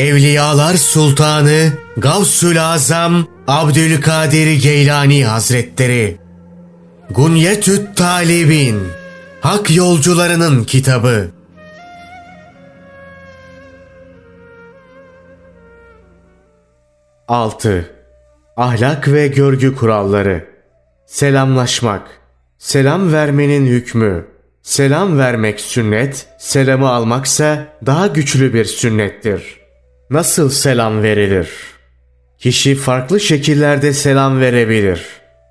Evliyalar Sultanı Gavsül Azam Abdülkadir Geylani Hazretleri. Gunyetüt Talibin Hak Yolcularının Kitabı. Altı. Ahlak ve Görgü Kuralları. Selamlaşmak. Selam vermenin hükmü. Selam vermek sünnet, selamı almaksa daha güçlü bir sünnettir. Nasıl selam verilir? Kişi farklı şekillerde selam verebilir.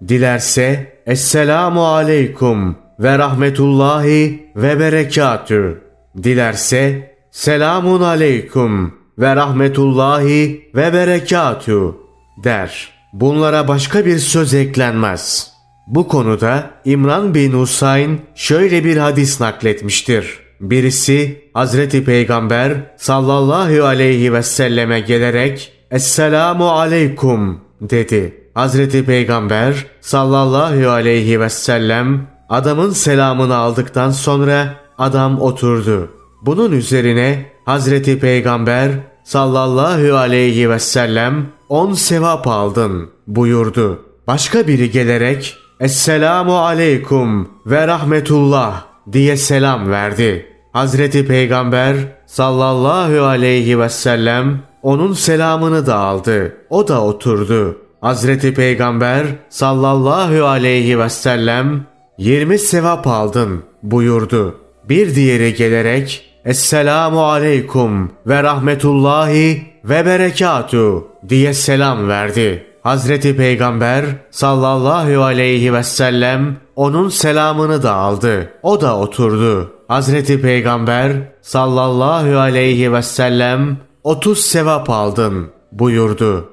Dilerse Esselamu Aleyküm ve Rahmetullahi ve Berekatü. Dilerse Selamun Aleyküm ve Rahmetullahi ve Berekatü der. Bunlara başka bir söz eklenmez. Bu konuda İmran bin Husayn şöyle bir hadis nakletmiştir. Birisi Hazreti Peygamber sallallahu aleyhi ve selleme gelerek Esselamu aleykum dedi. Hazreti Peygamber sallallahu aleyhi ve sellem adamın selamını aldıktan sonra adam oturdu. Bunun üzerine Hazreti Peygamber sallallahu aleyhi ve sellem on sevap aldın buyurdu. Başka biri gelerek Esselamu aleykum ve rahmetullah diye selam verdi. Hazreti Peygamber sallallahu aleyhi ve sellem onun selamını da aldı. O da oturdu. Hazreti Peygamber sallallahu aleyhi ve sellem 20 sevap aldın buyurdu. Bir diğeri gelerek Esselamu aleykum ve rahmetullahi ve berekatu diye selam verdi. Hazreti Peygamber sallallahu aleyhi ve sellem onun selamını da aldı. O da oturdu. Hazreti Peygamber sallallahu aleyhi ve sellem 30 sevap aldın buyurdu.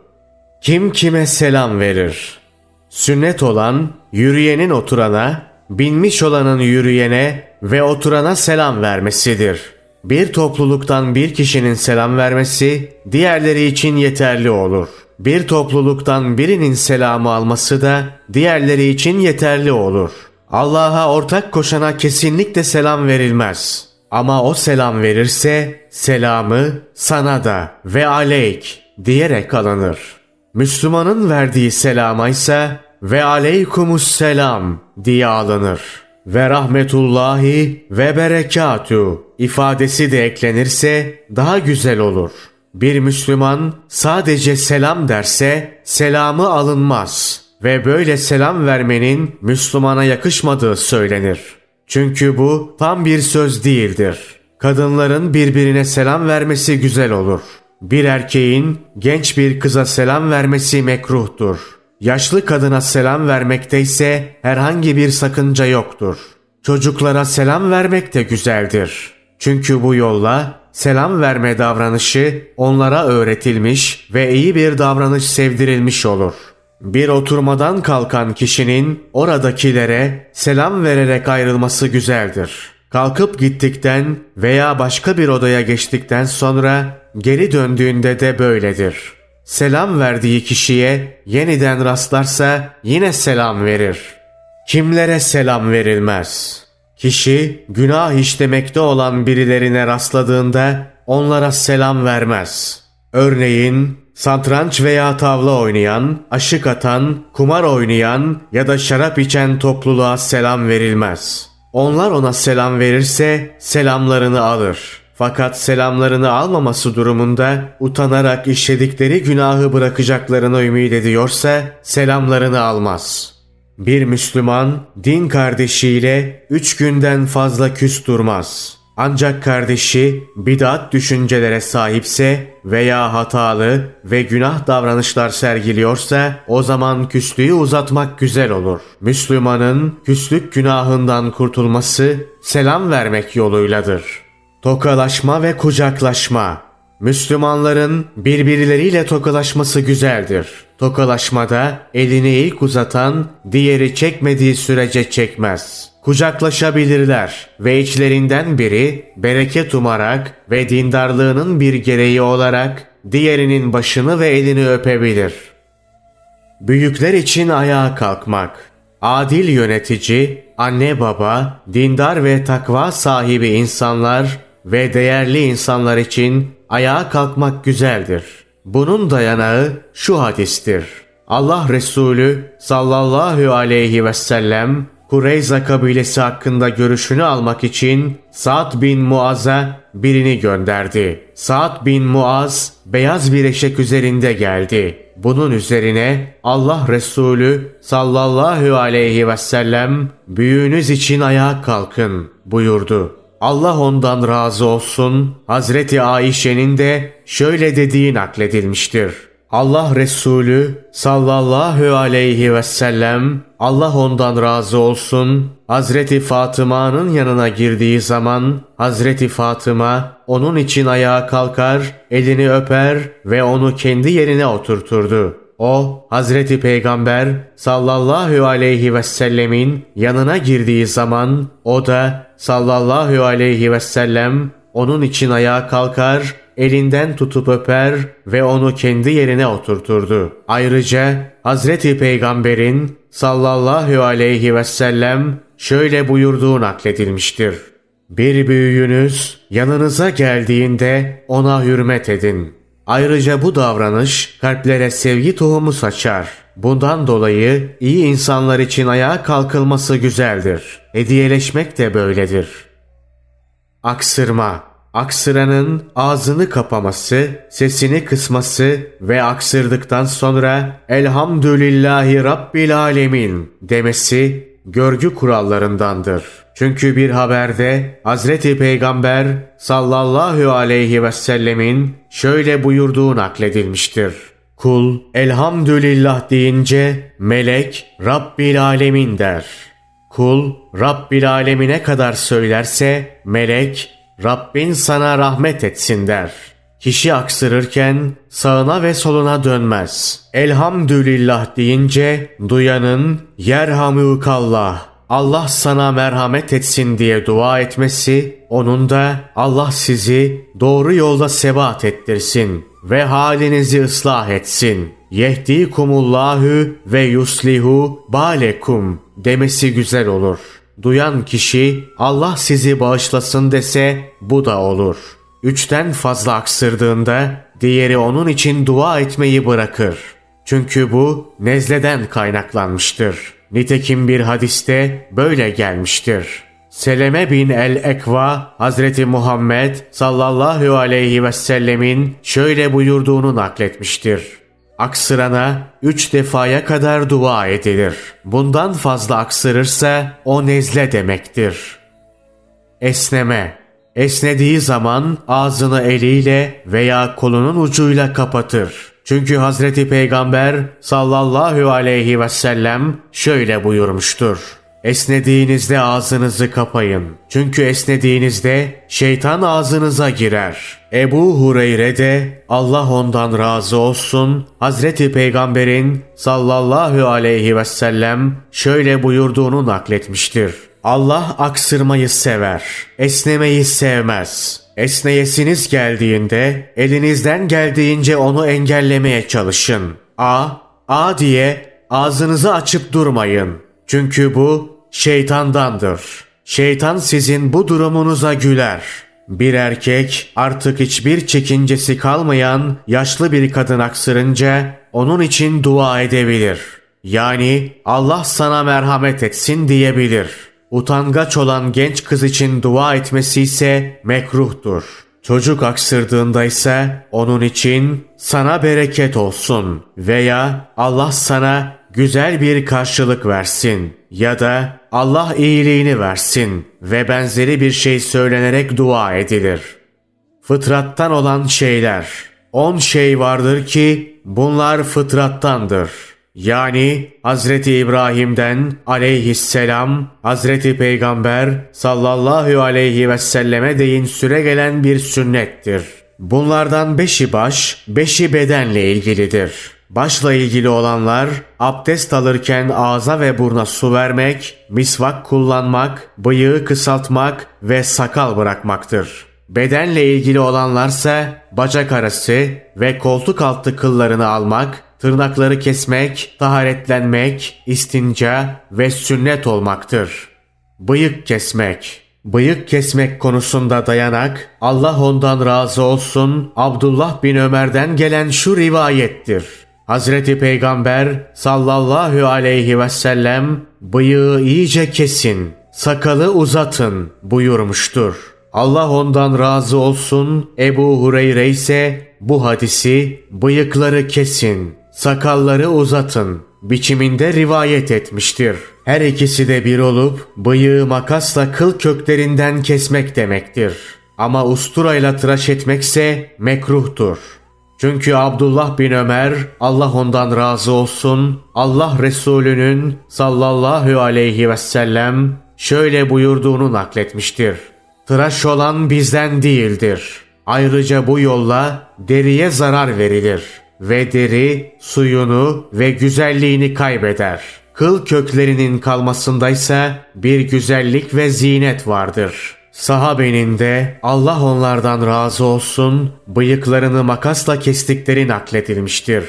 Kim kime selam verir? Sünnet olan yürüyenin oturana, binmiş olanın yürüyene ve oturana selam vermesidir. Bir topluluktan bir kişinin selam vermesi diğerleri için yeterli olur.'' bir topluluktan birinin selamı alması da diğerleri için yeterli olur. Allah'a ortak koşana kesinlikle selam verilmez. Ama o selam verirse selamı sana da ve aleyk diyerek alınır. Müslümanın verdiği selama ise ve aleykumus selam diye alınır. Ve rahmetullahi ve berekatu ifadesi de eklenirse daha güzel olur.'' Bir Müslüman sadece selam derse selamı alınmaz ve böyle selam vermenin Müslümana yakışmadığı söylenir. Çünkü bu tam bir söz değildir. Kadınların birbirine selam vermesi güzel olur. Bir erkeğin genç bir kıza selam vermesi mekruhtur. Yaşlı kadına selam vermekte ise herhangi bir sakınca yoktur. Çocuklara selam vermek de güzeldir. Çünkü bu yolla selam verme davranışı onlara öğretilmiş ve iyi bir davranış sevdirilmiş olur. Bir oturmadan kalkan kişinin oradakilere selam vererek ayrılması güzeldir. Kalkıp gittikten veya başka bir odaya geçtikten sonra geri döndüğünde de böyledir. Selam verdiği kişiye yeniden rastlarsa yine selam verir. Kimlere selam verilmez?'' Kişi günah işlemekte olan birilerine rastladığında onlara selam vermez. Örneğin satranç veya tavla oynayan, aşık atan, kumar oynayan ya da şarap içen topluluğa selam verilmez. Onlar ona selam verirse selamlarını alır. Fakat selamlarını almaması durumunda utanarak işledikleri günahı bırakacaklarını ümit ediyorsa selamlarını almaz.'' Bir Müslüman din kardeşiyle üç günden fazla küs durmaz. Ancak kardeşi bidat düşüncelere sahipse veya hatalı ve günah davranışlar sergiliyorsa o zaman küslüğü uzatmak güzel olur. Müslümanın küslük günahından kurtulması selam vermek yoluyladır. Tokalaşma ve kucaklaşma Müslümanların birbirleriyle tokalaşması güzeldir. Tokalaşmada elini ilk uzatan diğeri çekmediği sürece çekmez. Kucaklaşabilirler ve içlerinden biri bereket umarak ve dindarlığının bir gereği olarak diğerinin başını ve elini öpebilir. Büyükler için ayağa kalkmak Adil yönetici, anne baba, dindar ve takva sahibi insanlar ve değerli insanlar için ayağa kalkmak güzeldir. Bunun dayanağı şu hadistir. Allah Resulü sallallahu aleyhi ve sellem Kureyza kabilesi hakkında görüşünü almak için Sa'd bin Muaz'a birini gönderdi. Sa'd bin Muaz beyaz bir eşek üzerinde geldi. Bunun üzerine Allah Resulü sallallahu aleyhi ve sellem büyüğünüz için ayağa kalkın buyurdu. Allah ondan razı olsun. Hazreti Ayşe'nin de şöyle dediği nakledilmiştir. Allah Resulü sallallahu aleyhi ve sellem Allah ondan razı olsun. Hazreti Fatıma'nın yanına girdiği zaman Hazreti Fatıma onun için ayağa kalkar, elini öper ve onu kendi yerine oturturdu. O Hazreti Peygamber sallallahu aleyhi ve sellemin yanına girdiği zaman o da sallallahu aleyhi ve sellem onun için ayağa kalkar, elinden tutup öper ve onu kendi yerine oturturdu. Ayrıca Hazreti Peygamber'in sallallahu aleyhi ve sellem şöyle buyurduğu nakledilmiştir. Bir büyüğünüz yanınıza geldiğinde ona hürmet edin. Ayrıca bu davranış kalplere sevgi tohumu saçar. Bundan dolayı iyi insanlar için ayağa kalkılması güzeldir. Hediyeleşmek de böyledir. Aksırma Aksıranın ağzını kapaması, sesini kısması ve aksırdıktan sonra Elhamdülillahi Rabbil Alemin demesi görgü kurallarındandır. Çünkü bir haberde Hazreti Peygamber sallallahu aleyhi ve sellemin şöyle buyurduğu nakledilmiştir. Kul elhamdülillah deyince melek Rabbil Alemin der. Kul Rabbil Alemine kadar söylerse melek Rabbin sana rahmet etsin der. Kişi aksırırken sağına ve soluna dönmez. Elhamdülillah deyince duyanın yerhamükallah Allah sana merhamet etsin diye dua etmesi, onun da Allah sizi doğru yolda sebat ettirsin ve halinizi ıslah etsin. Yehdikumullahu ve yuslihu balekum demesi güzel olur. Duyan kişi Allah sizi bağışlasın dese bu da olur. Üçten fazla aksırdığında diğeri onun için dua etmeyi bırakır. Çünkü bu nezleden kaynaklanmıştır. Nitekim bir hadiste böyle gelmiştir. Seleme bin el-Ekva Hazreti Muhammed sallallahu aleyhi ve sellemin şöyle buyurduğunu nakletmiştir. Aksırana üç defaya kadar dua edilir. Bundan fazla aksırırsa o nezle demektir. Esneme Esnediği zaman ağzını eliyle veya kolunun ucuyla kapatır. Çünkü Hazreti Peygamber sallallahu aleyhi ve sellem şöyle buyurmuştur. Esnediğinizde ağzınızı kapayın. Çünkü esnediğinizde şeytan ağzınıza girer. Ebu Hureyre de Allah ondan razı olsun Hazreti Peygamber'in sallallahu aleyhi ve sellem şöyle buyurduğunu nakletmiştir. Allah aksırmayı sever, esnemeyi sevmez. Esneyesiniz geldiğinde elinizden geldiğince onu engellemeye çalışın. A, A diye ağzınızı açıp durmayın. Çünkü bu şeytandandır. Şeytan sizin bu durumunuza güler. Bir erkek artık hiçbir çekincesi kalmayan yaşlı bir kadın aksırınca onun için dua edebilir. Yani Allah sana merhamet etsin diyebilir.'' Utangaç olan genç kız için dua etmesi ise mekruhtur. Çocuk aksırdığında ise onun için sana bereket olsun veya Allah sana güzel bir karşılık versin ya da Allah iyiliğini versin ve benzeri bir şey söylenerek dua edilir. Fıtrattan olan şeyler. On şey vardır ki bunlar fıtrattandır.'' Yani Hazreti İbrahim'den aleyhisselam Hazreti Peygamber sallallahu aleyhi ve selleme değin süre gelen bir sünnettir. Bunlardan beşi baş, beşi bedenle ilgilidir. Başla ilgili olanlar abdest alırken ağza ve burna su vermek, misvak kullanmak, bıyığı kısaltmak ve sakal bırakmaktır. Bedenle ilgili olanlarsa bacak arası ve koltuk altı kıllarını almak, tırnakları kesmek, taharetlenmek, istinca ve sünnet olmaktır. Bıyık kesmek. Bıyık kesmek konusunda dayanak Allah ondan razı olsun Abdullah bin Ömer'den gelen şu rivayettir. Hazreti Peygamber sallallahu aleyhi ve sellem bıyığı iyice kesin, sakalı uzatın buyurmuştur. Allah ondan razı olsun Ebu Hureyre ise bu hadisi bıyıkları kesin, sakalları uzatın biçiminde rivayet etmiştir. Her ikisi de bir olup bıyığı makasla kıl köklerinden kesmek demektir. Ama usturayla tıraş etmekse mekruhtur. Çünkü Abdullah bin Ömer Allah ondan razı olsun Allah Resulü'nün sallallahu aleyhi ve sellem şöyle buyurduğunu nakletmiştir. Tıraş olan bizden değildir. Ayrıca bu yolla deriye zarar verilir ve deri suyunu ve güzelliğini kaybeder. Kıl köklerinin kalmasındaysa bir güzellik ve zinet vardır.'' Sahabenin de Allah onlardan razı olsun bıyıklarını makasla kestikleri nakledilmiştir.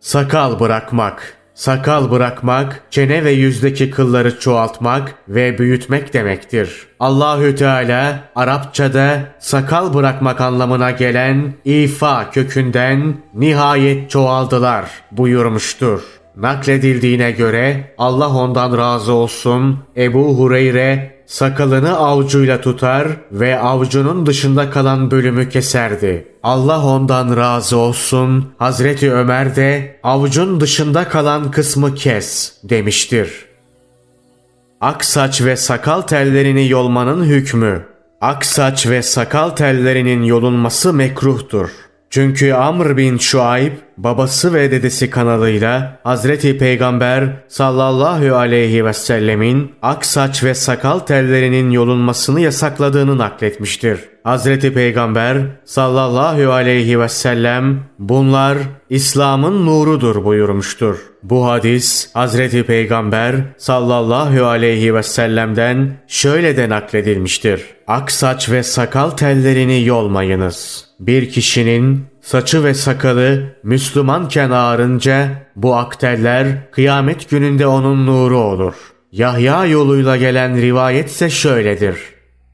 Sakal bırakmak Sakal bırakmak, çene ve yüzdeki kılları çoğaltmak ve büyütmek demektir. Allahü Teala Arapçada sakal bırakmak anlamına gelen ifa kökünden nihayet çoğaldılar buyurmuştur. Nakledildiğine göre Allah ondan razı olsun Ebu Hureyre sakalını avcuyla tutar ve avcunun dışında kalan bölümü keserdi. Allah ondan razı olsun. Hazreti Ömer de avucun dışında kalan kısmı kes demiştir. Aksaç ve sakal tellerini yolmanın hükmü. Aksaç ve sakal tellerinin yolunması mekruhtur. Çünkü Amr bin Şuayb babası ve dedesi kanalıyla Hazreti Peygamber sallallahu aleyhi ve sellemin ak saç ve sakal tellerinin yolunmasını yasakladığını nakletmiştir. Hazreti Peygamber sallallahu aleyhi ve sellem bunlar İslam'ın nurudur buyurmuştur. Bu hadis Hazreti Peygamber sallallahu aleyhi ve sellem'den şöyle de nakledilmiştir. Ak saç ve sakal tellerini yolmayınız. Bir kişinin saçı ve sakalı Müslümanken ağarınca bu akteller kıyamet gününde onun nuru olur. Yahya yoluyla gelen rivayet ise şöyledir.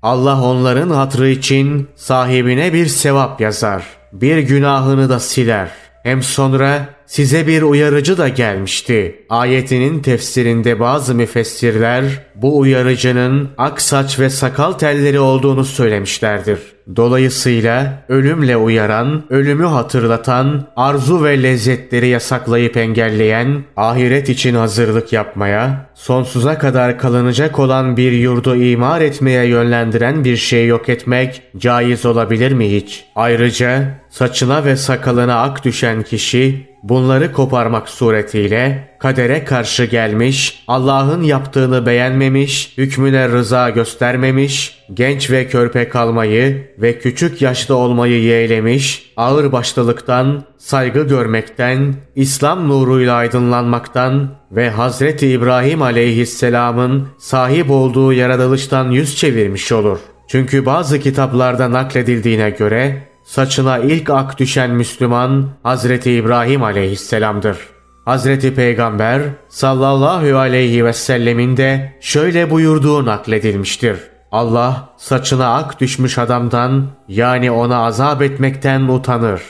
Allah onların hatrı için sahibine bir sevap yazar. Bir günahını da siler. Hem sonra size bir uyarıcı da gelmişti. Ayetinin tefsirinde bazı müfessirler bu uyarıcının ak saç ve sakal telleri olduğunu söylemişlerdir. Dolayısıyla ölümle uyaran, ölümü hatırlatan, arzu ve lezzetleri yasaklayıp engelleyen, ahiret için hazırlık yapmaya, sonsuza kadar kalınacak olan bir yurdu imar etmeye yönlendiren bir şey yok etmek caiz olabilir mi hiç? Ayrıca saçına ve sakalına ak düşen kişi bunları koparmak suretiyle kadere karşı gelmiş, Allah'ın yaptığını beğenmemiş, hükmüne rıza göstermemiş, genç ve körpe kalmayı ve küçük yaşta olmayı yeğlemiş, ağır başlılıktan, saygı görmekten, İslam nuruyla aydınlanmaktan ve Hazreti İbrahim aleyhisselamın sahip olduğu yaratılıştan yüz çevirmiş olur. Çünkü bazı kitaplarda nakledildiğine göre saçına ilk ak düşen Müslüman Hazreti İbrahim aleyhisselamdır. Hazreti Peygamber sallallahu aleyhi ve sellemin de şöyle buyurduğu nakledilmiştir. Allah saçına ak düşmüş adamdan yani ona azap etmekten utanır.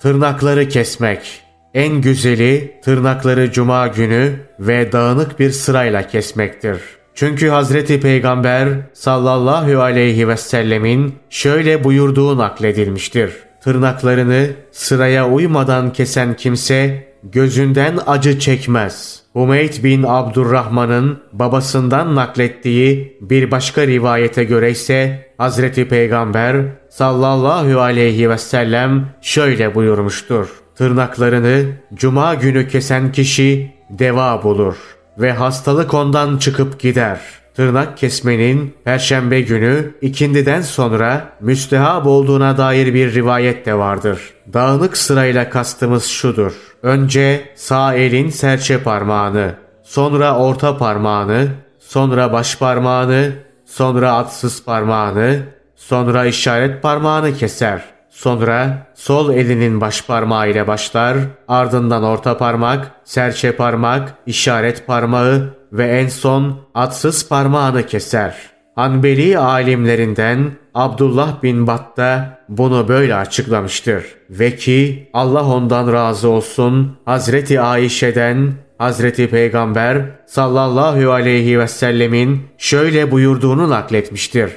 Tırnakları kesmek en güzeli tırnakları cuma günü ve dağınık bir sırayla kesmektir. Çünkü Hazreti Peygamber sallallahu aleyhi ve sellemin şöyle buyurduğu nakledilmiştir. Tırnaklarını sıraya uymadan kesen kimse gözünden acı çekmez. Umeyd bin Abdurrahman'ın babasından naklettiği bir başka rivayete göre ise Hazreti Peygamber sallallahu aleyhi ve sellem şöyle buyurmuştur. Tırnaklarını cuma günü kesen kişi deva bulur ve hastalık ondan çıkıp gider.'' Tırnak kesmenin perşembe günü ikindiden sonra müstehab olduğuna dair bir rivayet de vardır. Dağınık sırayla kastımız şudur. Önce sağ elin serçe parmağını, sonra orta parmağını, sonra baş parmağını, sonra atsız parmağını, sonra işaret parmağını keser. Sonra sol elinin baş parmağı ile başlar, ardından orta parmak, serçe parmak, işaret parmağı ve en son atsız parmağını keser. Hanbeli alimlerinden Abdullah bin Batta bunu böyle açıklamıştır. Ve ki Allah ondan razı olsun Hazreti Ayşe'den Hazreti Peygamber sallallahu aleyhi ve sellemin şöyle buyurduğunu nakletmiştir.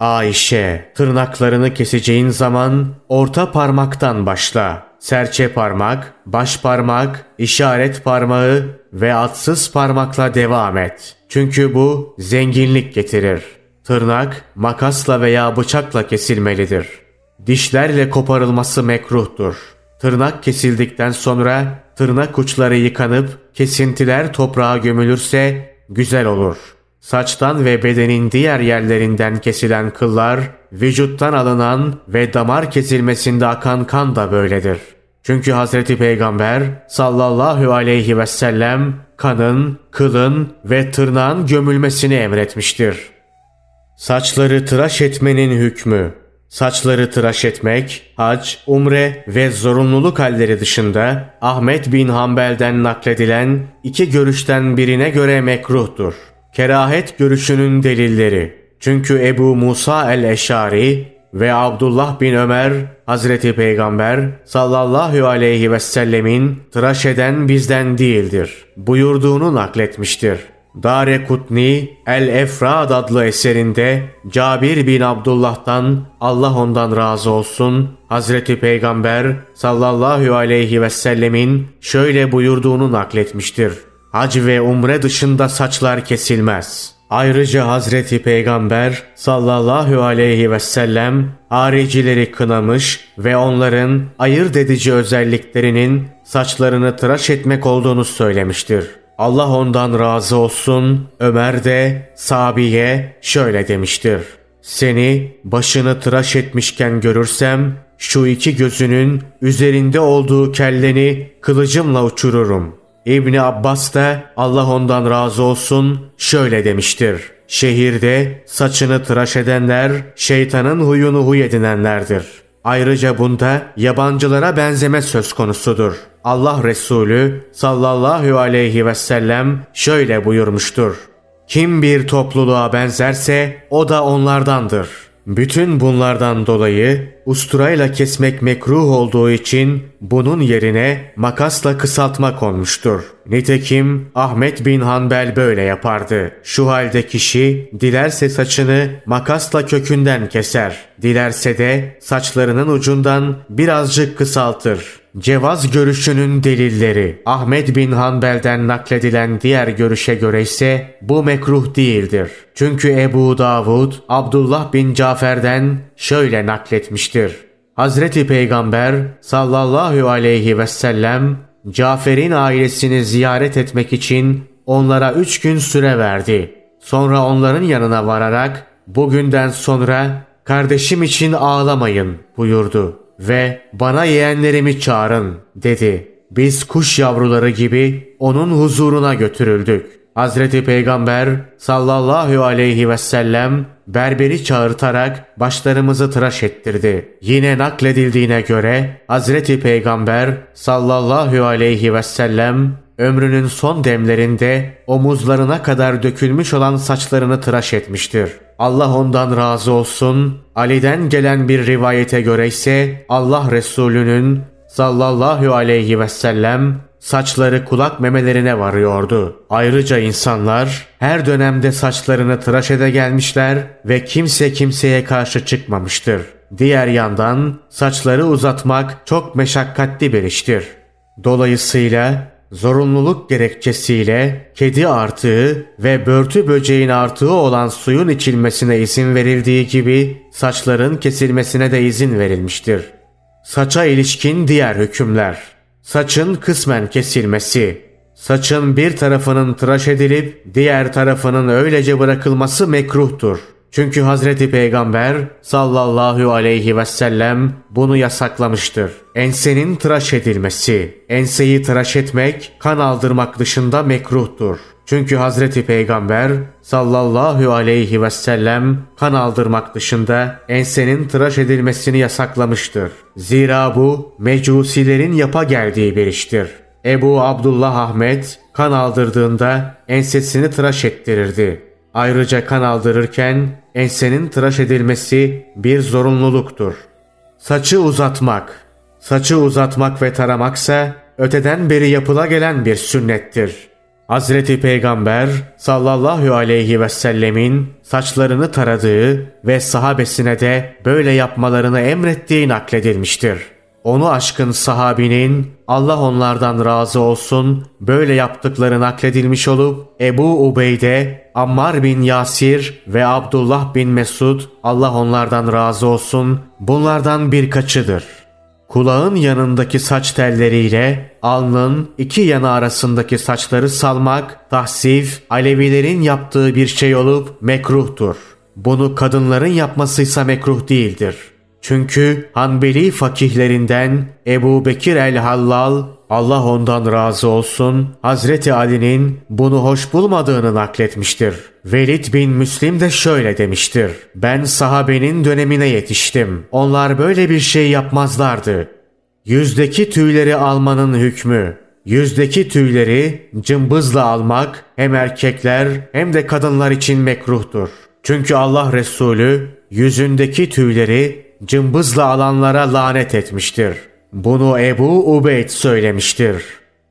Ayşe, tırnaklarını keseceğin zaman orta parmaktan başla. Serçe parmak, baş parmak, işaret parmağı ve atsız parmakla devam et. Çünkü bu zenginlik getirir. Tırnak makasla veya bıçakla kesilmelidir. Dişlerle koparılması mekruhtur. Tırnak kesildikten sonra tırnak uçları yıkanıp kesintiler toprağa gömülürse güzel olur. Saçtan ve bedenin diğer yerlerinden kesilen kıllar, vücuttan alınan ve damar kesilmesinde akan kan da böyledir. Çünkü Hazreti Peygamber sallallahu aleyhi ve sellem kanın, kılın ve tırnağın gömülmesini emretmiştir. Saçları tıraş etmenin hükmü Saçları tıraş etmek, hac, umre ve zorunluluk halleri dışında Ahmet bin Hanbel'den nakledilen iki görüşten birine göre mekruhtur. Kerahet görüşünün delilleri. Çünkü Ebu Musa el-Eşari ve Abdullah bin Ömer Hazreti Peygamber sallallahu aleyhi ve sellemin tıraş eden bizden değildir buyurduğunu nakletmiştir. Dare Kutni El-Efrad adlı eserinde Cabir bin Abdullah'tan Allah ondan razı olsun Hazreti Peygamber sallallahu aleyhi ve sellemin şöyle buyurduğunu nakletmiştir. Hac ve umre dışında saçlar kesilmez. Ayrıca Hazreti Peygamber sallallahu aleyhi ve sellem haricileri kınamış ve onların ayırt edici özelliklerinin saçlarını tıraş etmek olduğunu söylemiştir. Allah ondan razı olsun. Ömer de Sabi'ye şöyle demiştir. Seni başını tıraş etmişken görürsem şu iki gözünün üzerinde olduğu kelleni kılıcımla uçururum. İbni Abbas da Allah ondan razı olsun şöyle demiştir. Şehirde saçını tıraş edenler şeytanın huyunu huy edinenlerdir.'' Ayrıca bunda yabancılara benzeme söz konusudur. Allah Resulü sallallahu aleyhi ve sellem şöyle buyurmuştur. Kim bir topluluğa benzerse o da onlardandır.'' Bütün bunlardan dolayı usturayla kesmek mekruh olduğu için bunun yerine makasla kısaltma konmuştur. Nitekim Ahmet bin Hanbel böyle yapardı. Şu halde kişi dilerse saçını makasla kökünden keser. Dilerse de saçlarının ucundan birazcık kısaltır. Cevaz görüşünün delilleri Ahmet bin Hanbel'den nakledilen diğer görüşe göre ise bu mekruh değildir. Çünkü Ebu Davud Abdullah bin Cafer'den şöyle nakletmiştir. Hazreti Peygamber sallallahu aleyhi ve sellem Cafer'in ailesini ziyaret etmek için onlara üç gün süre verdi. Sonra onların yanına vararak bugünden sonra kardeşim için ağlamayın buyurdu ve bana yeğenlerimi çağırın dedi. Biz kuş yavruları gibi onun huzuruna götürüldük. Hazreti Peygamber sallallahu aleyhi ve sellem berberi çağırtarak başlarımızı tıraş ettirdi. Yine nakledildiğine göre Hazreti Peygamber sallallahu aleyhi ve sellem ömrünün son demlerinde omuzlarına kadar dökülmüş olan saçlarını tıraş etmiştir. Allah ondan razı olsun. Ali'den gelen bir rivayete göre ise Allah Resulü'nün sallallahu aleyhi ve sellem saçları kulak memelerine varıyordu. Ayrıca insanlar her dönemde saçlarını tıraş ede gelmişler ve kimse kimseye karşı çıkmamıştır. Diğer yandan saçları uzatmak çok meşakkatli bir iştir. Dolayısıyla zorunluluk gerekçesiyle kedi artığı ve börtü böceğin artığı olan suyun içilmesine izin verildiği gibi saçların kesilmesine de izin verilmiştir. Saça ilişkin diğer hükümler. Saçın kısmen kesilmesi. Saçın bir tarafının tıraş edilip diğer tarafının öylece bırakılması mekruhtur. Çünkü Hazreti Peygamber sallallahu aleyhi ve sellem bunu yasaklamıştır. Ensenin tıraş edilmesi. Enseyi tıraş etmek kan aldırmak dışında mekruhtur. Çünkü Hazreti Peygamber sallallahu aleyhi ve sellem kan aldırmak dışında ensenin tıraş edilmesini yasaklamıştır. Zira bu mecusilerin yapa geldiği bir iştir. Ebu Abdullah Ahmet kan aldırdığında ensesini tıraş ettirirdi. Ayrıca kan aldırırken ensenin tıraş edilmesi bir zorunluluktur. Saçı uzatmak. Saçı uzatmak ve taramaksa öteden beri yapıla gelen bir sünnettir. Hazreti Peygamber sallallahu aleyhi ve sellemin saçlarını taradığı ve sahabesine de böyle yapmalarını emrettiği nakledilmiştir. Onu aşkın sahabinin Allah onlardan razı olsun böyle yaptıkları nakledilmiş olup Ebu Ubeyde, Ammar bin Yasir ve Abdullah bin Mesud Allah onlardan razı olsun bunlardan birkaçıdır.'' Kulağın yanındaki saç telleriyle alnın iki yanı arasındaki saçları salmak, tahsif, Alevilerin yaptığı bir şey olup mekruhtur. Bunu kadınların yapmasıysa mekruh değildir. Çünkü Hanbeli fakihlerinden Ebu Bekir el-Hallal Allah ondan razı olsun Hazreti Ali'nin bunu hoş bulmadığını nakletmiştir. Velid bin Müslim de şöyle demiştir. Ben sahabenin dönemine yetiştim. Onlar böyle bir şey yapmazlardı. Yüzdeki tüyleri almanın hükmü. Yüzdeki tüyleri cımbızla almak hem erkekler hem de kadınlar için mekruhtur. Çünkü Allah Resulü yüzündeki tüyleri cımbızla alanlara lanet etmiştir. Bunu Ebu Ubeyd söylemiştir.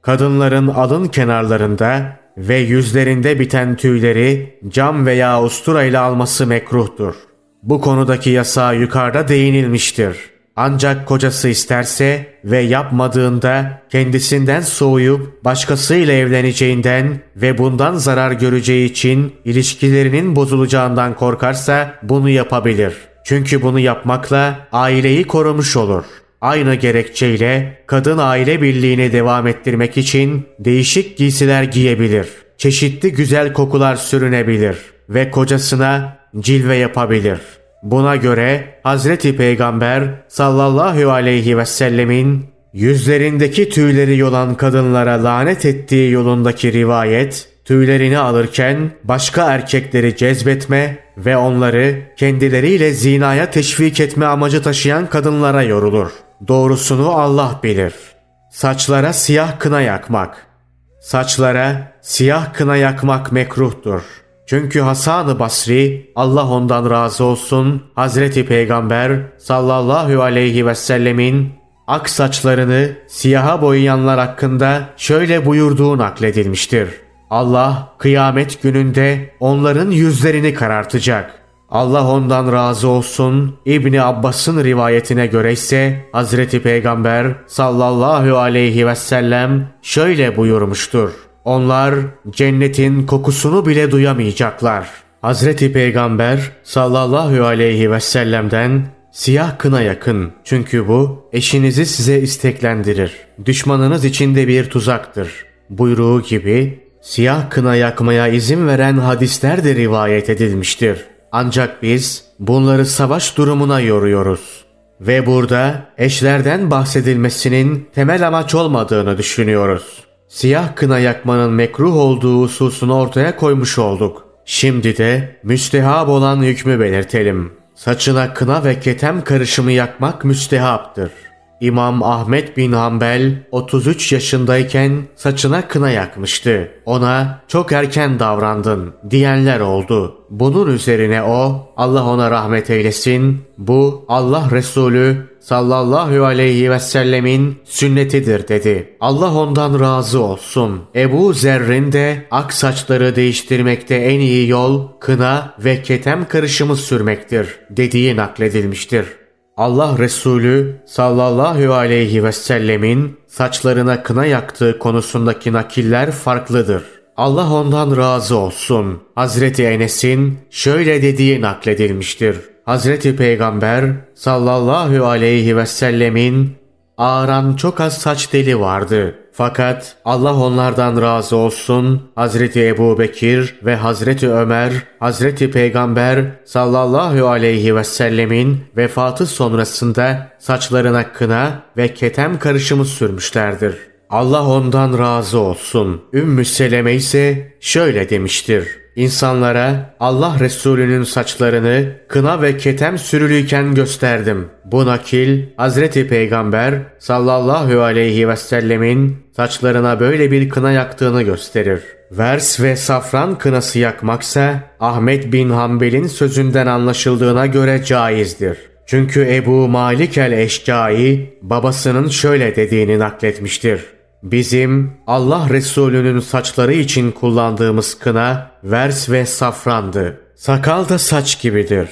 Kadınların alın kenarlarında ve yüzlerinde biten tüyleri cam veya ustura ile alması mekruhtur. Bu konudaki yasağa yukarıda değinilmiştir. Ancak kocası isterse ve yapmadığında kendisinden soğuyup başkasıyla evleneceğinden ve bundan zarar göreceği için ilişkilerinin bozulacağından korkarsa bunu yapabilir. Çünkü bunu yapmakla aileyi korumuş olur.'' Aynı gerekçeyle kadın aile birliğini devam ettirmek için değişik giysiler giyebilir. Çeşitli güzel kokular sürünebilir ve kocasına cilve yapabilir. Buna göre Hazreti Peygamber sallallahu aleyhi ve sellemin yüzlerindeki tüyleri yolan kadınlara lanet ettiği yolundaki rivayet tüylerini alırken başka erkekleri cezbetme ve onları kendileriyle zinaya teşvik etme amacı taşıyan kadınlara yorulur. Doğrusunu Allah bilir. Saçlara siyah kına yakmak. Saçlara siyah kına yakmak mekruhtur. Çünkü Hasan-ı Basri Allah ondan razı olsun Hazreti Peygamber sallallahu aleyhi ve sellemin ak saçlarını siyaha boyayanlar hakkında şöyle buyurduğu nakledilmiştir. Allah kıyamet gününde onların yüzlerini karartacak. Allah ondan razı olsun. İbni Abbas'ın rivayetine göre ise Hazreti Peygamber sallallahu aleyhi ve sellem şöyle buyurmuştur. Onlar cennetin kokusunu bile duyamayacaklar. Hazreti Peygamber sallallahu aleyhi ve sellem'den siyah kına yakın çünkü bu eşinizi size isteklendirir. Düşmanınız içinde bir tuzaktır. Buyruğu gibi siyah kına yakmaya izin veren hadisler de rivayet edilmiştir. Ancak biz bunları savaş durumuna yoruyoruz. Ve burada eşlerden bahsedilmesinin temel amaç olmadığını düşünüyoruz. Siyah kına yakmanın mekruh olduğu hususunu ortaya koymuş olduk. Şimdi de müstehab olan hükmü belirtelim. Saçına kına ve ketem karışımı yakmak müstehaptır. İmam Ahmet bin Hanbel 33 yaşındayken saçına kına yakmıştı. Ona çok erken davrandın diyenler oldu. Bunun üzerine o Allah ona rahmet eylesin bu Allah Resulü sallallahu aleyhi ve sellemin sünnetidir dedi. Allah ondan razı olsun. Ebu Zerrin de ak saçları değiştirmekte en iyi yol kına ve ketem karışımı sürmektir dediği nakledilmiştir. Allah Resulü sallallahu aleyhi ve sellemin saçlarına kına yaktığı konusundaki nakiller farklıdır. Allah ondan razı olsun. Hazreti Enes'in şöyle dediği nakledilmiştir. Hazreti Peygamber sallallahu aleyhi ve sellemin ağıran çok az saç deli vardı. Fakat Allah onlardan razı olsun Hazreti Ebu Bekir ve Hazreti Ömer, Hazreti Peygamber sallallahu aleyhi ve sellemin vefatı sonrasında saçlarına kına ve ketem karışımı sürmüşlerdir. Allah ondan razı olsun. Ümmü Seleme ise şöyle demiştir. İnsanlara Allah Resulü'nün saçlarını kına ve ketem sürülüyken gösterdim. Bu nakil Hazreti Peygamber sallallahu aleyhi ve sellemin saçlarına böyle bir kına yaktığını gösterir. Vers ve safran kınası yakmaksa Ahmet bin Hanbel'in sözünden anlaşıldığına göre caizdir. Çünkü Ebu Malik el-Eşcai babasının şöyle dediğini nakletmiştir. Bizim Allah Resulü'nün saçları için kullandığımız kına vers ve safrandı. Sakal da saç gibidir.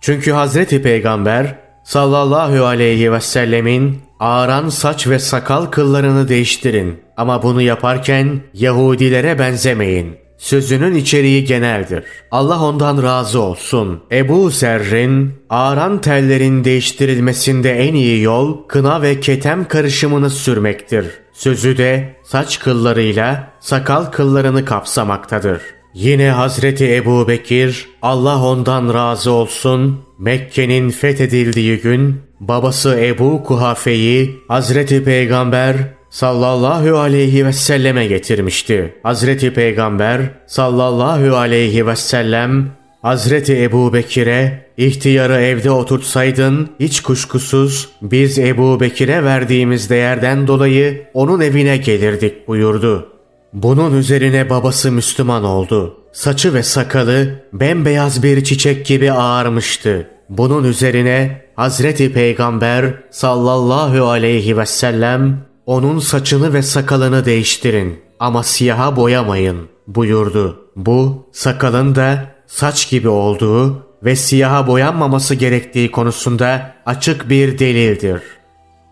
Çünkü Hazreti Peygamber sallallahu aleyhi ve sellemin ağaran saç ve sakal kıllarını değiştirin. Ama bunu yaparken Yahudilere benzemeyin. Sözünün içeriği geneldir. Allah ondan razı olsun. Ebu Zerrin, ağaran tellerin değiştirilmesinde en iyi yol kına ve ketem karışımını sürmektir. Sözü de saç kıllarıyla sakal kıllarını kapsamaktadır. Yine Hazreti Ebu Bekir, Allah ondan razı olsun, Mekke'nin fethedildiği gün babası Ebu Kuhafe'yi Hazreti Peygamber sallallahu aleyhi ve selleme getirmişti. Hazreti Peygamber sallallahu aleyhi ve sellem Hazreti Ebu Bekir'e ihtiyarı evde oturtsaydın hiç kuşkusuz biz Ebu Bekir'e verdiğimiz değerden dolayı onun evine gelirdik buyurdu. Bunun üzerine babası Müslüman oldu. Saçı ve sakalı bembeyaz bir çiçek gibi ağarmıştı. Bunun üzerine Hazreti Peygamber sallallahu aleyhi ve sellem onun saçını ve sakalını değiştirin ama siyaha boyamayın buyurdu. Bu sakalın da saç gibi olduğu ve siyaha boyanmaması gerektiği konusunda açık bir delildir.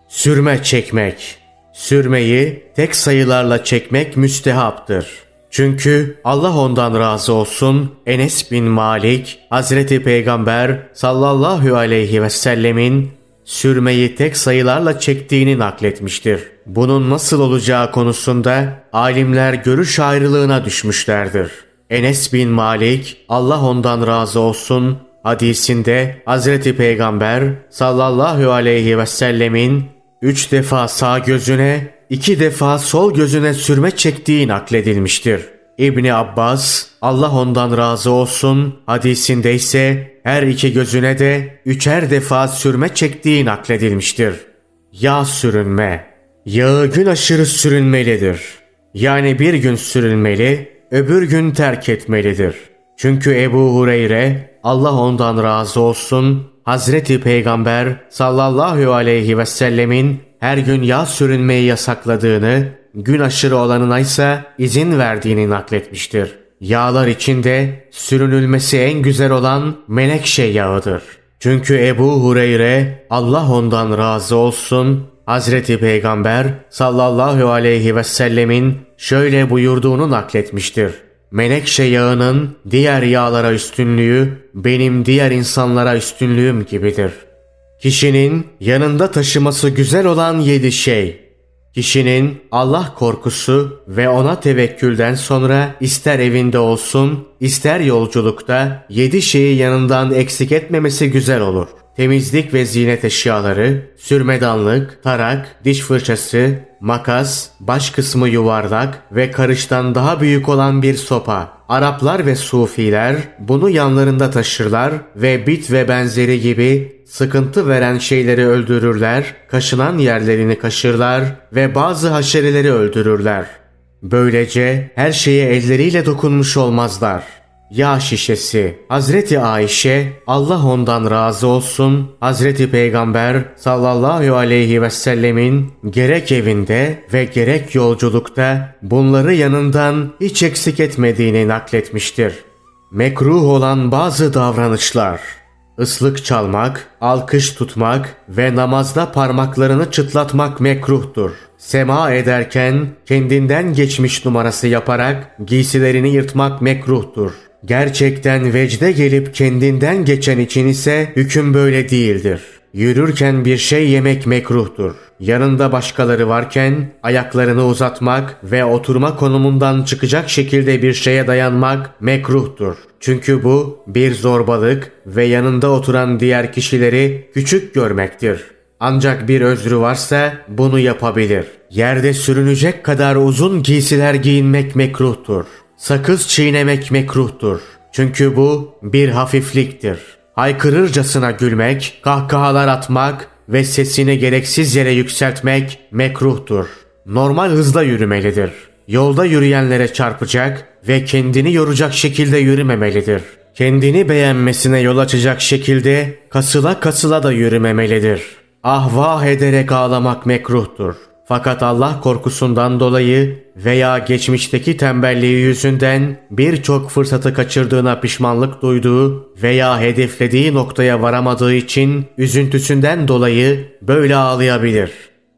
Sürme çekmek Sürmeyi tek sayılarla çekmek müstehaptır. Çünkü Allah ondan razı olsun Enes bin Malik Hazreti Peygamber sallallahu aleyhi ve sellemin sürmeyi tek sayılarla çektiğini nakletmiştir. Bunun nasıl olacağı konusunda alimler görüş ayrılığına düşmüşlerdir. Enes bin Malik Allah ondan razı olsun hadisinde Hazreti Peygamber sallallahu aleyhi ve sellemin üç defa sağ gözüne, iki defa sol gözüne sürme çektiği nakledilmiştir. İbni Abbas, Allah ondan razı olsun, hadisinde ise her iki gözüne de üçer defa sürme çektiği nakledilmiştir. Yağ sürünme Yağı gün aşırı sürünmelidir. Yani bir gün sürülmeli, öbür gün terk etmelidir. Çünkü Ebu Hureyre, Allah ondan razı olsun, Hazreti Peygamber sallallahu aleyhi ve sellemin her gün yağ sürünmeyi yasakladığını, gün aşırı olanına ise izin verdiğini nakletmiştir. Yağlar içinde sürünülmesi en güzel olan menekşe yağıdır. Çünkü Ebu Hureyre Allah ondan razı olsun Hazreti Peygamber sallallahu aleyhi ve sellemin şöyle buyurduğunu nakletmiştir. Menekşe yağının diğer yağlara üstünlüğü benim diğer insanlara üstünlüğüm gibidir. Kişinin yanında taşıması güzel olan yedi şey. Kişinin Allah korkusu ve ona tevekkülden sonra ister evinde olsun ister yolculukta yedi şeyi yanından eksik etmemesi güzel olur temizlik ve zinet eşyaları, sürmedanlık, tarak, diş fırçası, makas, baş kısmı yuvarlak ve karıştan daha büyük olan bir sopa. Araplar ve Sufiler bunu yanlarında taşırlar ve bit ve benzeri gibi sıkıntı veren şeyleri öldürürler, kaşınan yerlerini kaşırlar ve bazı haşereleri öldürürler. Böylece her şeye elleriyle dokunmuş olmazlar.'' Yağ şişesi. Hazreti Ayşe Allah ondan razı olsun Hazreti Peygamber sallallahu aleyhi ve sellemin gerek evinde ve gerek yolculukta bunları yanından hiç eksik etmediğini nakletmiştir. Mekruh olan bazı davranışlar Islık çalmak, alkış tutmak ve namazda parmaklarını çıtlatmak mekruhtur. Sema ederken kendinden geçmiş numarası yaparak giysilerini yırtmak mekruhtur. Gerçekten vecde gelip kendinden geçen için ise hüküm böyle değildir. Yürürken bir şey yemek mekruhtur. Yanında başkaları varken ayaklarını uzatmak ve oturma konumundan çıkacak şekilde bir şeye dayanmak mekruhtur. Çünkü bu bir zorbalık ve yanında oturan diğer kişileri küçük görmektir. Ancak bir özrü varsa bunu yapabilir. Yerde sürünecek kadar uzun giysiler giyinmek mekruhtur. Sakız çiğnemek mekruhtur. Çünkü bu bir hafifliktir. Haykırırcasına gülmek, kahkahalar atmak ve sesini gereksiz yere yükseltmek mekruhtur. normal hızda yürümelidir. Yolda yürüyenlere çarpacak ve kendini yoracak şekilde yürümemelidir. Kendini beğenmesine yol açacak şekilde kasıla kasıla da yürümemelidir. Ah vah ederek ağlamak mekruhtur. Fakat Allah korkusundan dolayı veya geçmişteki tembelliği yüzünden birçok fırsatı kaçırdığına pişmanlık duyduğu veya hedeflediği noktaya varamadığı için üzüntüsünden dolayı böyle ağlayabilir.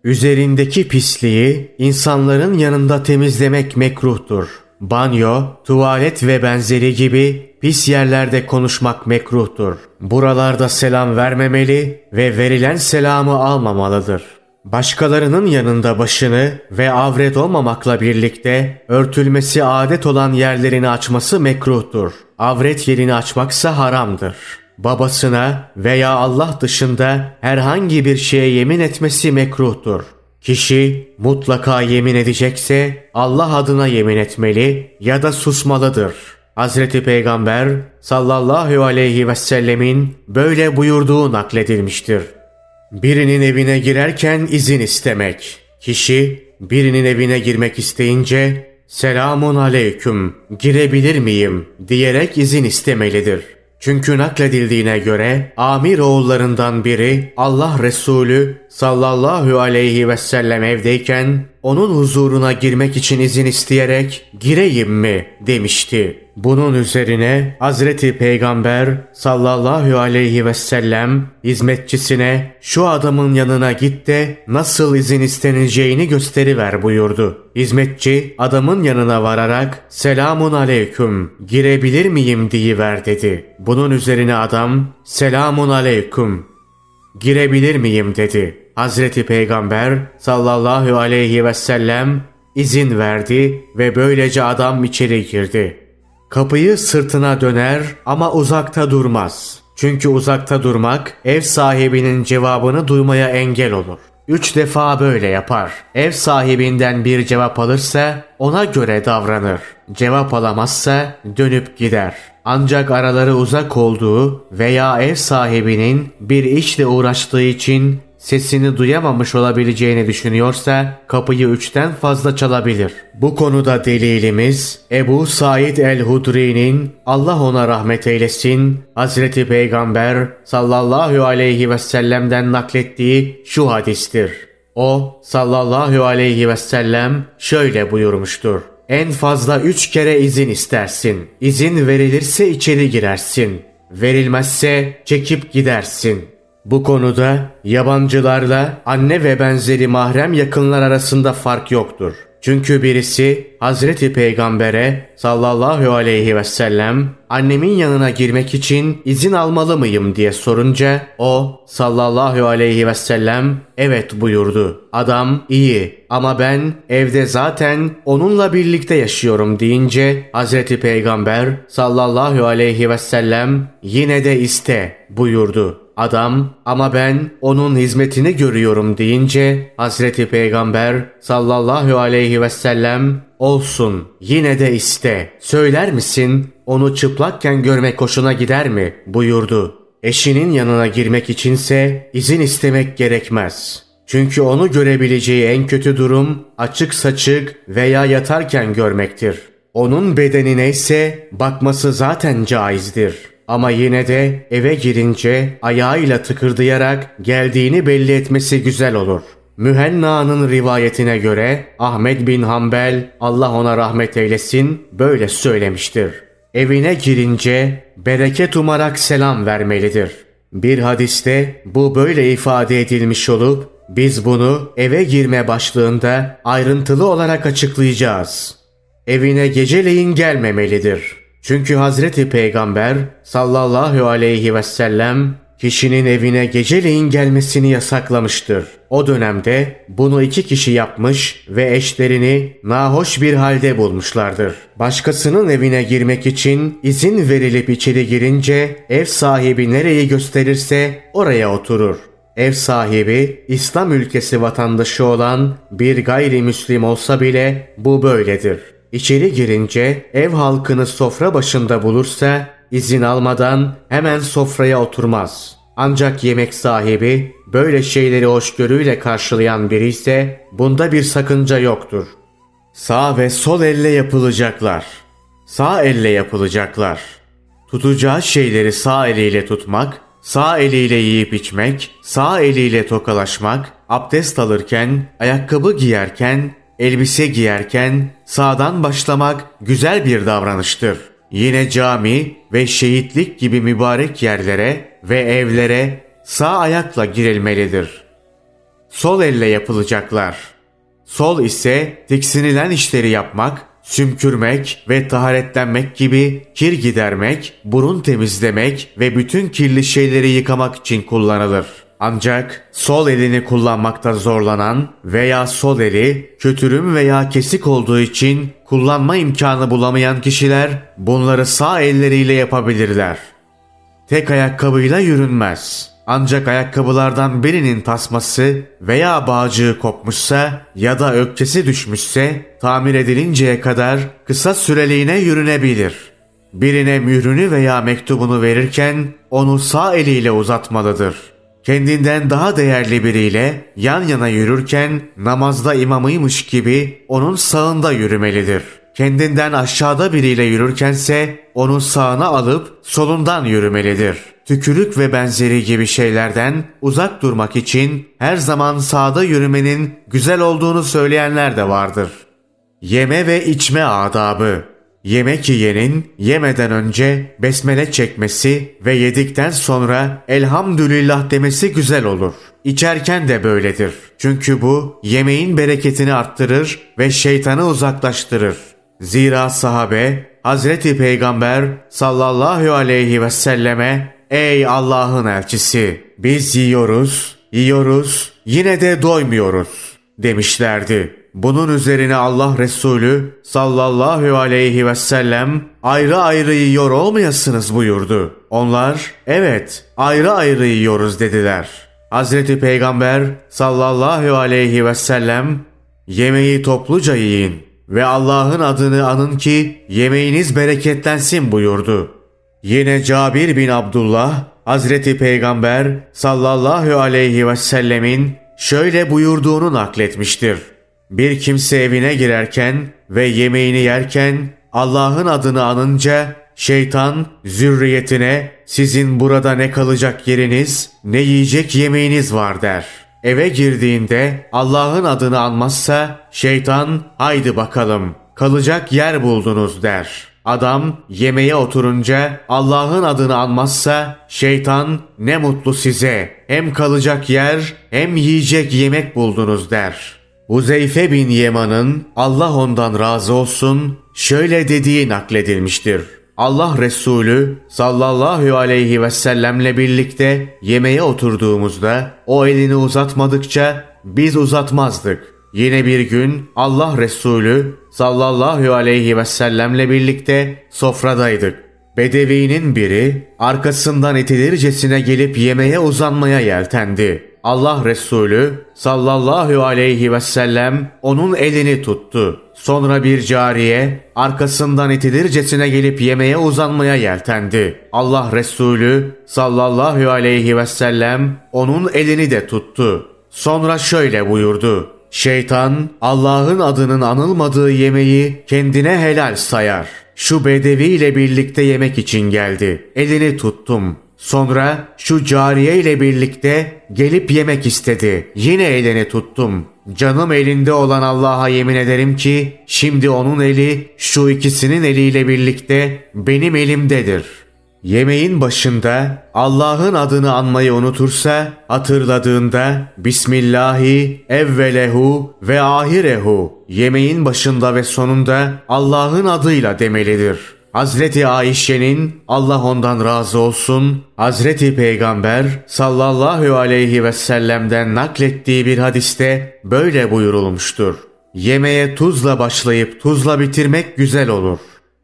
Üzerindeki pisliği insanların yanında temizlemek mekruhtur. Banyo, tuvalet ve benzeri gibi pis yerlerde konuşmak mekruhtur. Buralarda selam vermemeli ve verilen selamı almamalıdır. Başkalarının yanında başını ve avret olmamakla birlikte örtülmesi adet olan yerlerini açması mekruhtur. Avret yerini açmaksa haramdır. Babasına veya Allah dışında herhangi bir şeye yemin etmesi mekruhtur. Kişi mutlaka yemin edecekse Allah adına yemin etmeli ya da susmalıdır. Hazreti Peygamber sallallahu aleyhi ve sellemin böyle buyurduğu nakledilmiştir. Birinin evine girerken izin istemek. Kişi birinin evine girmek isteyince selamun aleyküm girebilir miyim diyerek izin istemelidir. Çünkü nakledildiğine göre Amir oğullarından biri Allah Resulü sallallahu aleyhi ve sellem evdeyken onun huzuruna girmek için izin isteyerek gireyim mi demişti. Bunun üzerine Hazreti Peygamber sallallahu aleyhi ve sellem hizmetçisine şu adamın yanına git de nasıl izin isteneceğini gösteriver buyurdu. Hizmetçi adamın yanına vararak selamun aleyküm girebilir miyim diyiver dedi. Bunun üzerine adam selamun aleyküm girebilir miyim dedi. Hazreti Peygamber sallallahu aleyhi ve sellem izin verdi ve böylece adam içeri girdi. Kapıyı sırtına döner ama uzakta durmaz. Çünkü uzakta durmak ev sahibinin cevabını duymaya engel olur. Üç defa böyle yapar. Ev sahibinden bir cevap alırsa ona göre davranır. Cevap alamazsa dönüp gider. Ancak araları uzak olduğu veya ev sahibinin bir işle uğraştığı için sesini duyamamış olabileceğini düşünüyorsa kapıyı üçten fazla çalabilir. Bu konuda delilimiz Ebu Said el-Hudri'nin Allah ona rahmet eylesin Hazreti Peygamber sallallahu aleyhi ve sellem'den naklettiği şu hadistir. O sallallahu aleyhi ve sellem şöyle buyurmuştur. En fazla üç kere izin istersin. İzin verilirse içeri girersin. Verilmezse çekip gidersin.'' Bu konuda yabancılarla anne ve benzeri mahrem yakınlar arasında fark yoktur. Çünkü birisi Hazreti Peygamber'e sallallahu aleyhi ve sellem annemin yanına girmek için izin almalı mıyım diye sorunca o sallallahu aleyhi ve sellem evet buyurdu. Adam iyi ama ben evde zaten onunla birlikte yaşıyorum deyince Hazreti Peygamber sallallahu aleyhi ve sellem yine de iste buyurdu. Adam ama ben onun hizmetini görüyorum deyince Hazreti Peygamber sallallahu aleyhi ve sellem olsun yine de iste söyler misin onu çıplakken görmek hoşuna gider mi buyurdu. Eşinin yanına girmek içinse izin istemek gerekmez. Çünkü onu görebileceği en kötü durum açık saçık veya yatarken görmektir. Onun bedenine ise bakması zaten caizdir.'' Ama yine de eve girince ayağıyla tıkırdayarak geldiğini belli etmesi güzel olur. Mühenna'nın rivayetine göre Ahmet bin Hanbel Allah ona rahmet eylesin böyle söylemiştir. Evine girince bereket umarak selam vermelidir. Bir hadiste bu böyle ifade edilmiş olup biz bunu eve girme başlığında ayrıntılı olarak açıklayacağız. Evine geceleyin gelmemelidir.'' Çünkü Hazreti Peygamber sallallahu aleyhi ve sellem kişinin evine geceleyin gelmesini yasaklamıştır. O dönemde bunu iki kişi yapmış ve eşlerini nahoş bir halde bulmuşlardır. Başkasının evine girmek için izin verilip içeri girince ev sahibi nereyi gösterirse oraya oturur. Ev sahibi İslam ülkesi vatandaşı olan bir gayrimüslim olsa bile bu böyledir. İçeri girince ev halkını sofra başında bulursa izin almadan hemen sofraya oturmaz. Ancak yemek sahibi böyle şeyleri hoşgörüyle karşılayan biri ise bunda bir sakınca yoktur. Sağ ve sol elle yapılacaklar. Sağ elle yapılacaklar. Tutacağı şeyleri sağ eliyle tutmak, sağ eliyle yiyip içmek, sağ eliyle tokalaşmak, abdest alırken, ayakkabı giyerken, elbise giyerken sağdan başlamak güzel bir davranıştır. Yine cami ve şehitlik gibi mübarek yerlere ve evlere sağ ayakla girilmelidir. Sol elle yapılacaklar. Sol ise tiksinilen işleri yapmak, sümkürmek ve taharetlenmek gibi kir gidermek, burun temizlemek ve bütün kirli şeyleri yıkamak için kullanılır. Ancak sol elini kullanmakta zorlanan veya sol eli kötürüm veya kesik olduğu için kullanma imkanı bulamayan kişiler bunları sağ elleriyle yapabilirler. Tek ayakkabıyla yürünmez. Ancak ayakkabılardan birinin tasması veya bağcığı kopmuşsa ya da ökçesi düşmüşse tamir edilinceye kadar kısa süreliğine yürünebilir. Birine mührünü veya mektubunu verirken onu sağ eliyle uzatmalıdır. Kendinden daha değerli biriyle yan yana yürürken namazda imamıymış gibi onun sağında yürümelidir. Kendinden aşağıda biriyle yürürkense onun sağına alıp solundan yürümelidir.'' tükürük ve benzeri gibi şeylerden uzak durmak için her zaman sağda yürümenin güzel olduğunu söyleyenler de vardır. Yeme ve içme adabı Yemek yiyenin yemeden önce besmele çekmesi ve yedikten sonra elhamdülillah demesi güzel olur. İçerken de böyledir. Çünkü bu yemeğin bereketini arttırır ve şeytanı uzaklaştırır. Zira sahabe Hazreti Peygamber sallallahu aleyhi ve selleme Ey Allah'ın elçisi biz yiyoruz, yiyoruz, yine de doymuyoruz demişlerdi. Bunun üzerine Allah Resulü sallallahu aleyhi ve sellem ayrı ayrı yiyor olmayasınız buyurdu. Onlar evet ayrı ayrı yiyoruz dediler. Hazreti Peygamber sallallahu aleyhi ve sellem yemeği topluca yiyin ve Allah'ın adını anın ki yemeğiniz bereketlensin buyurdu. Yine Cabir bin Abdullah Hazreti Peygamber sallallahu aleyhi ve sellemin şöyle buyurduğunu nakletmiştir. Bir kimse evine girerken ve yemeğini yerken Allah'ın adını anınca şeytan zürriyetine sizin burada ne kalacak yeriniz ne yiyecek yemeğiniz var der. Eve girdiğinde Allah'ın adını anmazsa şeytan haydi bakalım kalacak yer buldunuz der.'' Adam yemeğe oturunca Allah'ın adını anmazsa şeytan ne mutlu size hem kalacak yer hem yiyecek yemek buldunuz der. Huzeyfe bin Yeman'ın Allah ondan razı olsun şöyle dediği nakledilmiştir. Allah Resulü sallallahu aleyhi ve sellemle birlikte yemeğe oturduğumuzda o elini uzatmadıkça biz uzatmazdık. Yine bir gün Allah Resulü sallallahu aleyhi ve sellemle birlikte sofradaydık. Bedevinin biri arkasından itilircesine gelip yemeğe uzanmaya yeltendi. Allah Resulü sallallahu aleyhi ve sellem onun elini tuttu. Sonra bir cariye arkasından itilircesine gelip yemeğe uzanmaya yeltendi. Allah Resulü sallallahu aleyhi ve sellem onun elini de tuttu. Sonra şöyle buyurdu. Şeytan Allah'ın adının anılmadığı yemeği kendine helal sayar. Şu bedevi ile birlikte yemek için geldi. Elini tuttum. Sonra şu cariye ile birlikte gelip yemek istedi. Yine elini tuttum. Canım elinde olan Allah'a yemin ederim ki şimdi onun eli şu ikisinin eliyle birlikte benim elimdedir.'' Yemeğin başında Allah'ın adını anmayı unutursa hatırladığında Bismillahi evvelehu ve ahirehu yemeğin başında ve sonunda Allah'ın adıyla demelidir. Hazreti Ayşe'nin Allah ondan razı olsun Hazreti Peygamber sallallahu aleyhi ve sellem'den naklettiği bir hadiste böyle buyurulmuştur. Yemeğe tuzla başlayıp tuzla bitirmek güzel olur.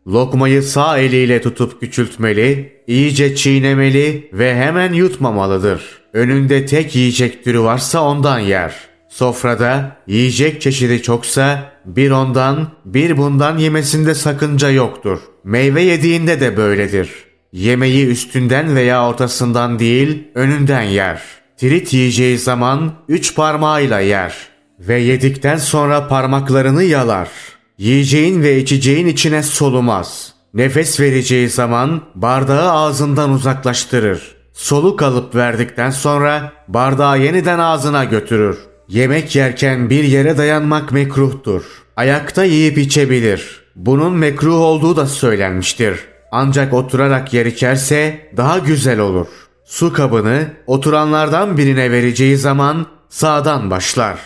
Lokmayı sağ eliyle tutup küçültmeli, iyice çiğnemeli ve hemen yutmamalıdır. Önünde tek yiyecek türü varsa ondan yer. Sofrada yiyecek çeşidi çoksa bir ondan bir bundan yemesinde sakınca yoktur. Meyve yediğinde de böyledir. Yemeği üstünden veya ortasından değil, önünden yer. Tirit yiyeceği zaman üç parmağıyla yer. Ve yedikten sonra parmaklarını yalar. Yiyeceğin ve içeceğin içine solumaz. Nefes vereceği zaman bardağı ağzından uzaklaştırır. Soluk alıp verdikten sonra bardağı yeniden ağzına götürür. Yemek yerken bir yere dayanmak mekruhtur. Ayakta yiyip içebilir. Bunun mekruh olduğu da söylenmiştir. Ancak oturarak yer içerse daha güzel olur. Su kabını oturanlardan birine vereceği zaman sağdan başlar.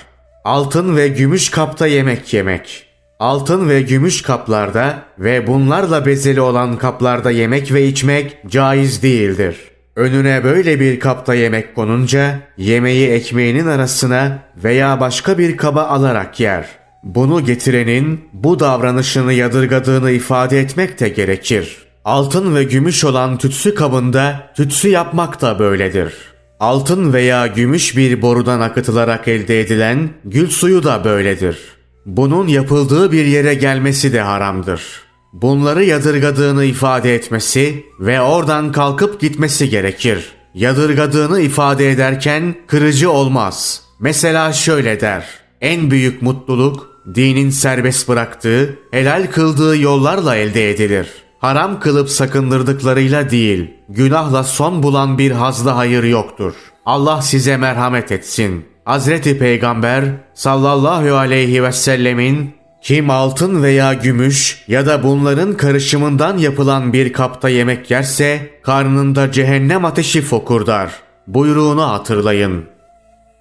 Altın ve gümüş kapta yemek yemek. Altın ve gümüş kaplarda ve bunlarla bezeli olan kaplarda yemek ve içmek caiz değildir. Önüne böyle bir kapta yemek konunca yemeği ekmeğinin arasına veya başka bir kaba alarak yer. Bunu getirenin bu davranışını yadırgadığını ifade etmek de gerekir. Altın ve gümüş olan tütsü kabında tütsü yapmak da böyledir. Altın veya gümüş bir borudan akıtılarak elde edilen gül suyu da böyledir. Bunun yapıldığı bir yere gelmesi de haramdır. Bunları yadırgadığını ifade etmesi ve oradan kalkıp gitmesi gerekir. Yadırgadığını ifade ederken kırıcı olmaz. Mesela şöyle der. En büyük mutluluk dinin serbest bıraktığı, helal kıldığı yollarla elde edilir.'' haram kılıp sakındırdıklarıyla değil, günahla son bulan bir hazda hayır yoktur. Allah size merhamet etsin. Hazreti Peygamber sallallahu aleyhi ve sellemin kim altın veya gümüş ya da bunların karışımından yapılan bir kapta yemek yerse karnında cehennem ateşi fokurdar. Buyruğunu hatırlayın.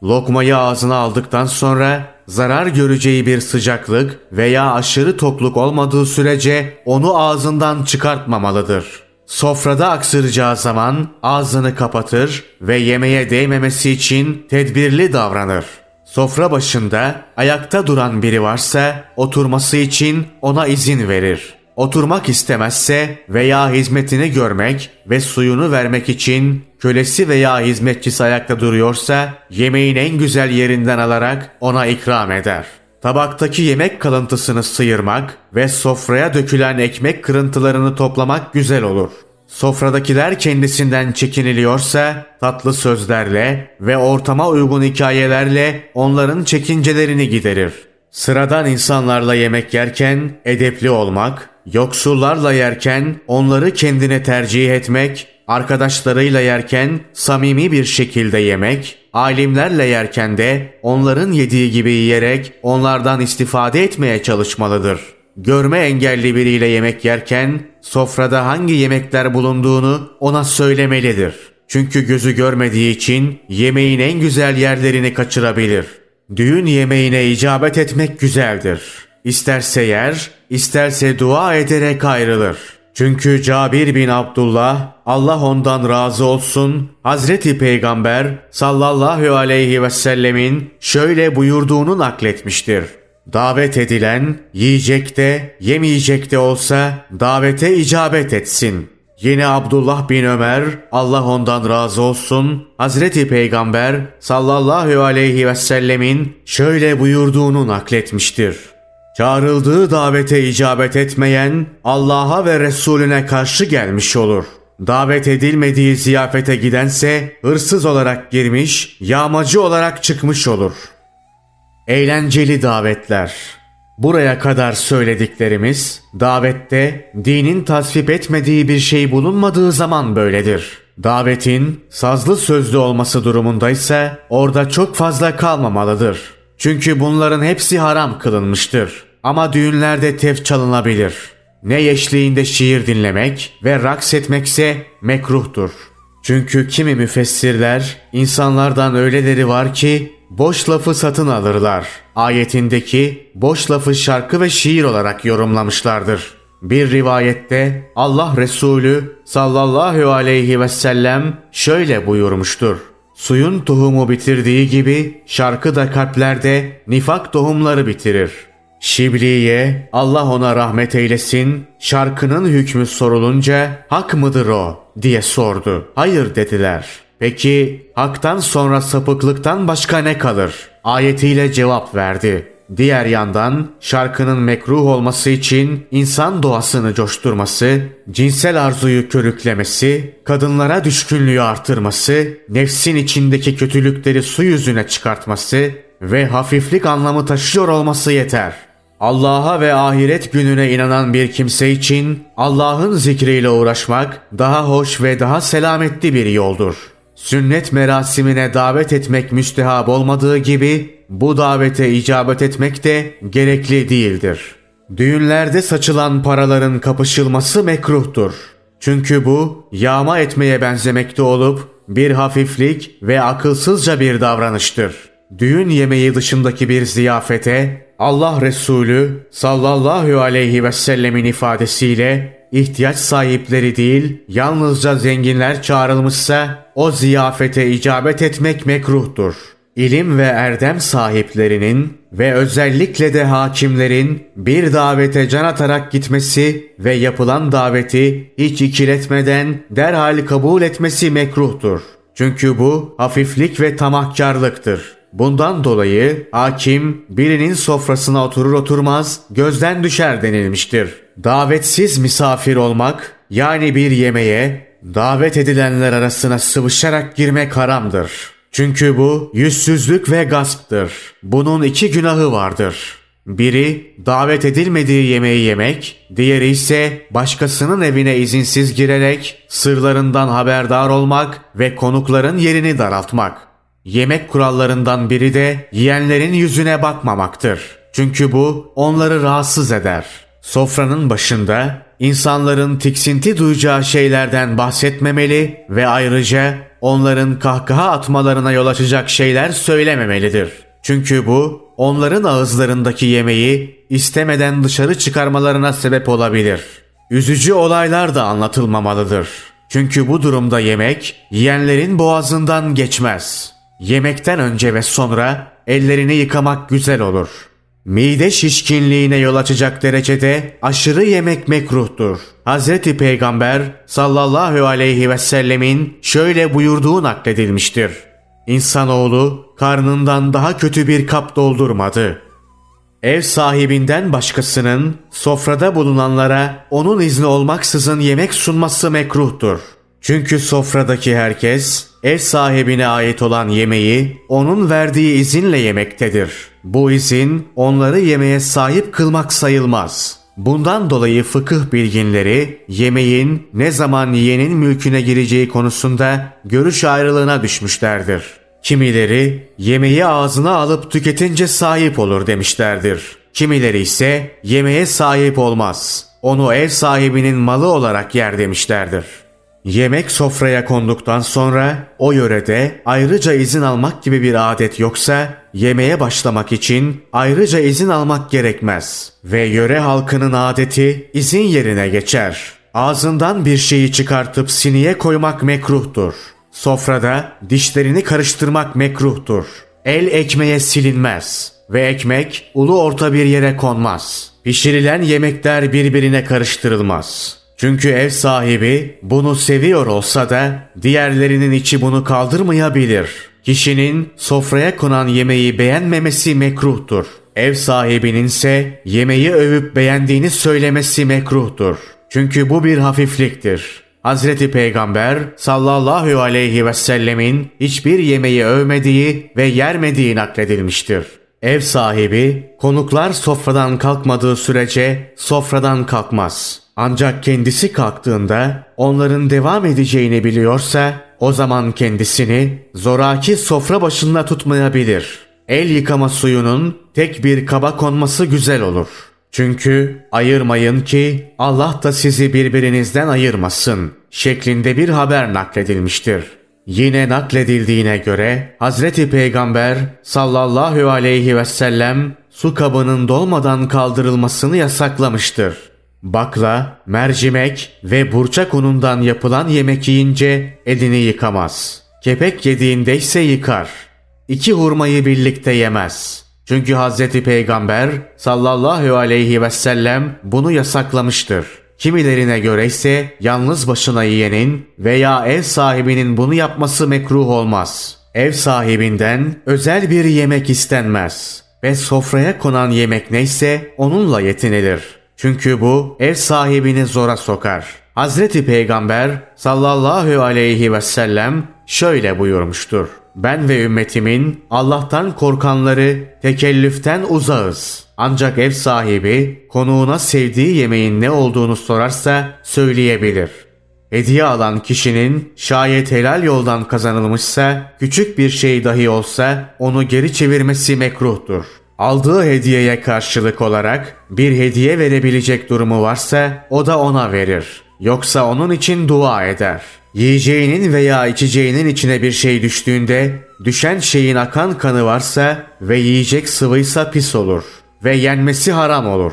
Lokmayı ağzına aldıktan sonra zarar göreceği bir sıcaklık veya aşırı tokluk olmadığı sürece onu ağzından çıkartmamalıdır. Sofrada aksıracağı zaman ağzını kapatır ve yemeğe değmemesi için tedbirli davranır. Sofra başında ayakta duran biri varsa oturması için ona izin verir. Oturmak istemezse veya hizmetini görmek ve suyunu vermek için kölesi veya hizmetçisi ayakta duruyorsa yemeğin en güzel yerinden alarak ona ikram eder. Tabaktaki yemek kalıntısını sıyırmak ve sofraya dökülen ekmek kırıntılarını toplamak güzel olur. Sofradakiler kendisinden çekiniliyorsa tatlı sözlerle ve ortama uygun hikayelerle onların çekincelerini giderir. Sıradan insanlarla yemek yerken edepli olmak, yoksullarla yerken onları kendine tercih etmek, arkadaşlarıyla yerken samimi bir şekilde yemek, alimlerle yerken de onların yediği gibi yiyerek onlardan istifade etmeye çalışmalıdır. Görme engelli biriyle yemek yerken sofrada hangi yemekler bulunduğunu ona söylemelidir. Çünkü gözü görmediği için yemeğin en güzel yerlerini kaçırabilir.'' Düğün yemeğine icabet etmek güzeldir. İsterse yer, isterse dua ederek ayrılır. Çünkü Cabir bin Abdullah, Allah ondan razı olsun, Hazreti Peygamber sallallahu aleyhi ve sellemin şöyle buyurduğunu nakletmiştir. Davet edilen, yiyecek de, yemeyecek de olsa davete icabet etsin. Yine Abdullah bin Ömer, Allah ondan razı olsun, Hazreti Peygamber sallallahu aleyhi ve sellemin şöyle buyurduğunu nakletmiştir. Çağrıldığı davete icabet etmeyen Allah'a ve Resulüne karşı gelmiş olur. Davet edilmediği ziyafete gidense hırsız olarak girmiş, yağmacı olarak çıkmış olur. Eğlenceli davetler Buraya kadar söylediklerimiz davette dinin tasvip etmediği bir şey bulunmadığı zaman böyledir. Davetin sazlı sözlü olması durumunda ise orada çok fazla kalmamalıdır. Çünkü bunların hepsi haram kılınmıştır. Ama düğünlerde tef çalınabilir. Ne eşliğinde şiir dinlemek ve raks etmekse mekruhtur. Çünkü kimi müfessirler insanlardan öyleleri var ki boş lafı satın alırlar. Ayetindeki boş lafı şarkı ve şiir olarak yorumlamışlardır. Bir rivayette Allah Resulü sallallahu aleyhi ve sellem şöyle buyurmuştur. Suyun tohumu bitirdiği gibi şarkı da kalplerde nifak tohumları bitirir. Şibliye Allah ona rahmet eylesin şarkının hükmü sorulunca hak mıdır o diye sordu. Hayır dediler. Peki haktan sonra sapıklıktan başka ne kalır? Ayetiyle cevap verdi. diğer yandan şarkının mekruh olması için insan doğasını coşturması, cinsel arzuyu körüklemesi, kadınlara düşkünlüğü artırması, nefsin içindeki kötülükleri su yüzüne çıkartması ve hafiflik anlamı taşıyor olması yeter. Allah'a ve ahiret gününe inanan bir kimse için Allah'ın zikriyle uğraşmak daha hoş ve daha selametli bir yoldur. Sünnet merasimine davet etmek müstehab olmadığı gibi bu davete icabet etmek de gerekli değildir. Düğünlerde saçılan paraların kapışılması mekruhtur. Çünkü bu yağma etmeye benzemekte olup bir hafiflik ve akılsızca bir davranıştır. Düğün yemeği dışındaki bir ziyafete Allah Resulü sallallahu aleyhi ve sellemin ifadesiyle ihtiyaç sahipleri değil yalnızca zenginler çağrılmışsa o ziyafete icabet etmek mekruhtur. İlim ve erdem sahiplerinin ve özellikle de hakimlerin bir davete can atarak gitmesi ve yapılan daveti hiç ikiletmeden derhal kabul etmesi mekruhtur. Çünkü bu hafiflik ve tamahkarlıktır. Bundan dolayı hakim birinin sofrasına oturur oturmaz gözden düşer denilmiştir. Davetsiz misafir olmak yani bir yemeğe davet edilenler arasına sıvışarak girmek haramdır. Çünkü bu yüzsüzlük ve gasptır. Bunun iki günahı vardır. Biri davet edilmediği yemeği yemek, diğeri ise başkasının evine izinsiz girerek sırlarından haberdar olmak ve konukların yerini daraltmak. Yemek kurallarından biri de yiyenlerin yüzüne bakmamaktır. Çünkü bu onları rahatsız eder. Sofranın başında insanların tiksinti duyacağı şeylerden bahsetmemeli ve ayrıca onların kahkaha atmalarına yol açacak şeyler söylememelidir. Çünkü bu onların ağızlarındaki yemeği istemeden dışarı çıkarmalarına sebep olabilir. Üzücü olaylar da anlatılmamalıdır. Çünkü bu durumda yemek yiyenlerin boğazından geçmez. Yemekten önce ve sonra ellerini yıkamak güzel olur. Mide şişkinliğine yol açacak derecede aşırı yemek mekruhtur. Hz. Peygamber sallallahu aleyhi ve sellemin şöyle buyurduğu nakledilmiştir. İnsanoğlu karnından daha kötü bir kap doldurmadı. Ev sahibinden başkasının sofrada bulunanlara onun izni olmaksızın yemek sunması mekruhtur. Çünkü sofradaki herkes ev sahibine ait olan yemeği onun verdiği izinle yemektedir. Bu izin onları yemeğe sahip kılmak sayılmaz. Bundan dolayı fıkıh bilginleri yemeğin ne zaman yiyenin mülküne gireceği konusunda görüş ayrılığına düşmüşlerdir. Kimileri yemeği ağzına alıp tüketince sahip olur demişlerdir. Kimileri ise yemeğe sahip olmaz. Onu ev sahibinin malı olarak yer demişlerdir. Yemek sofraya konduktan sonra o yörede ayrıca izin almak gibi bir adet yoksa yemeğe başlamak için ayrıca izin almak gerekmez ve yöre halkının adeti izin yerine geçer. Ağzından bir şeyi çıkartıp siniye koymak mekruhtur. Sofrada dişlerini karıştırmak mekruhtur. El ekmeğe silinmez ve ekmek ulu orta bir yere konmaz. Pişirilen yemekler birbirine karıştırılmaz. Çünkü ev sahibi bunu seviyor olsa da diğerlerinin içi bunu kaldırmayabilir. Kişinin sofraya konan yemeği beğenmemesi mekruhtur. Ev sahibinin ise yemeği övüp beğendiğini söylemesi mekruhtur. Çünkü bu bir hafifliktir. Hazreti Peygamber sallallahu aleyhi ve sellemin hiçbir yemeği övmediği ve yermediği nakledilmiştir. Ev sahibi konuklar sofradan kalkmadığı sürece sofradan kalkmaz. Ancak kendisi kalktığında onların devam edeceğini biliyorsa o zaman kendisini zoraki sofra başında tutmayabilir. El yıkama suyunun tek bir kaba konması güzel olur. Çünkü ayırmayın ki Allah da sizi birbirinizden ayırmasın şeklinde bir haber nakledilmiştir. Yine nakledildiğine göre Hazreti Peygamber sallallahu aleyhi ve sellem su kabının dolmadan kaldırılmasını yasaklamıştır. Bakla, mercimek ve burçak unundan yapılan yemek yiyince elini yıkamaz. Kepek yediğinde ise yıkar. İki hurmayı birlikte yemez. Çünkü Hazreti Peygamber sallallahu aleyhi ve sellem bunu yasaklamıştır. Kimilerine göre ise yalnız başına yiyenin veya ev sahibinin bunu yapması mekruh olmaz. Ev sahibinden özel bir yemek istenmez. ve sofraya konan yemek neyse onunla yetinilir. Çünkü bu ev sahibini zora sokar. Hazreti Peygamber sallallahu aleyhi ve sellem şöyle buyurmuştur. Ben ve ümmetimin Allah'tan korkanları tekellüften uzağız. Ancak ev sahibi konuğuna sevdiği yemeğin ne olduğunu sorarsa söyleyebilir. Hediye alan kişinin şayet helal yoldan kazanılmışsa küçük bir şey dahi olsa onu geri çevirmesi mekruhtur. Aldığı hediyeye karşılık olarak bir hediye verebilecek durumu varsa o da ona verir. Yoksa onun için dua eder. Yiyeceğinin veya içeceğinin içine bir şey düştüğünde düşen şeyin akan kanı varsa ve yiyecek sıvıysa pis olur ve yenmesi haram olur.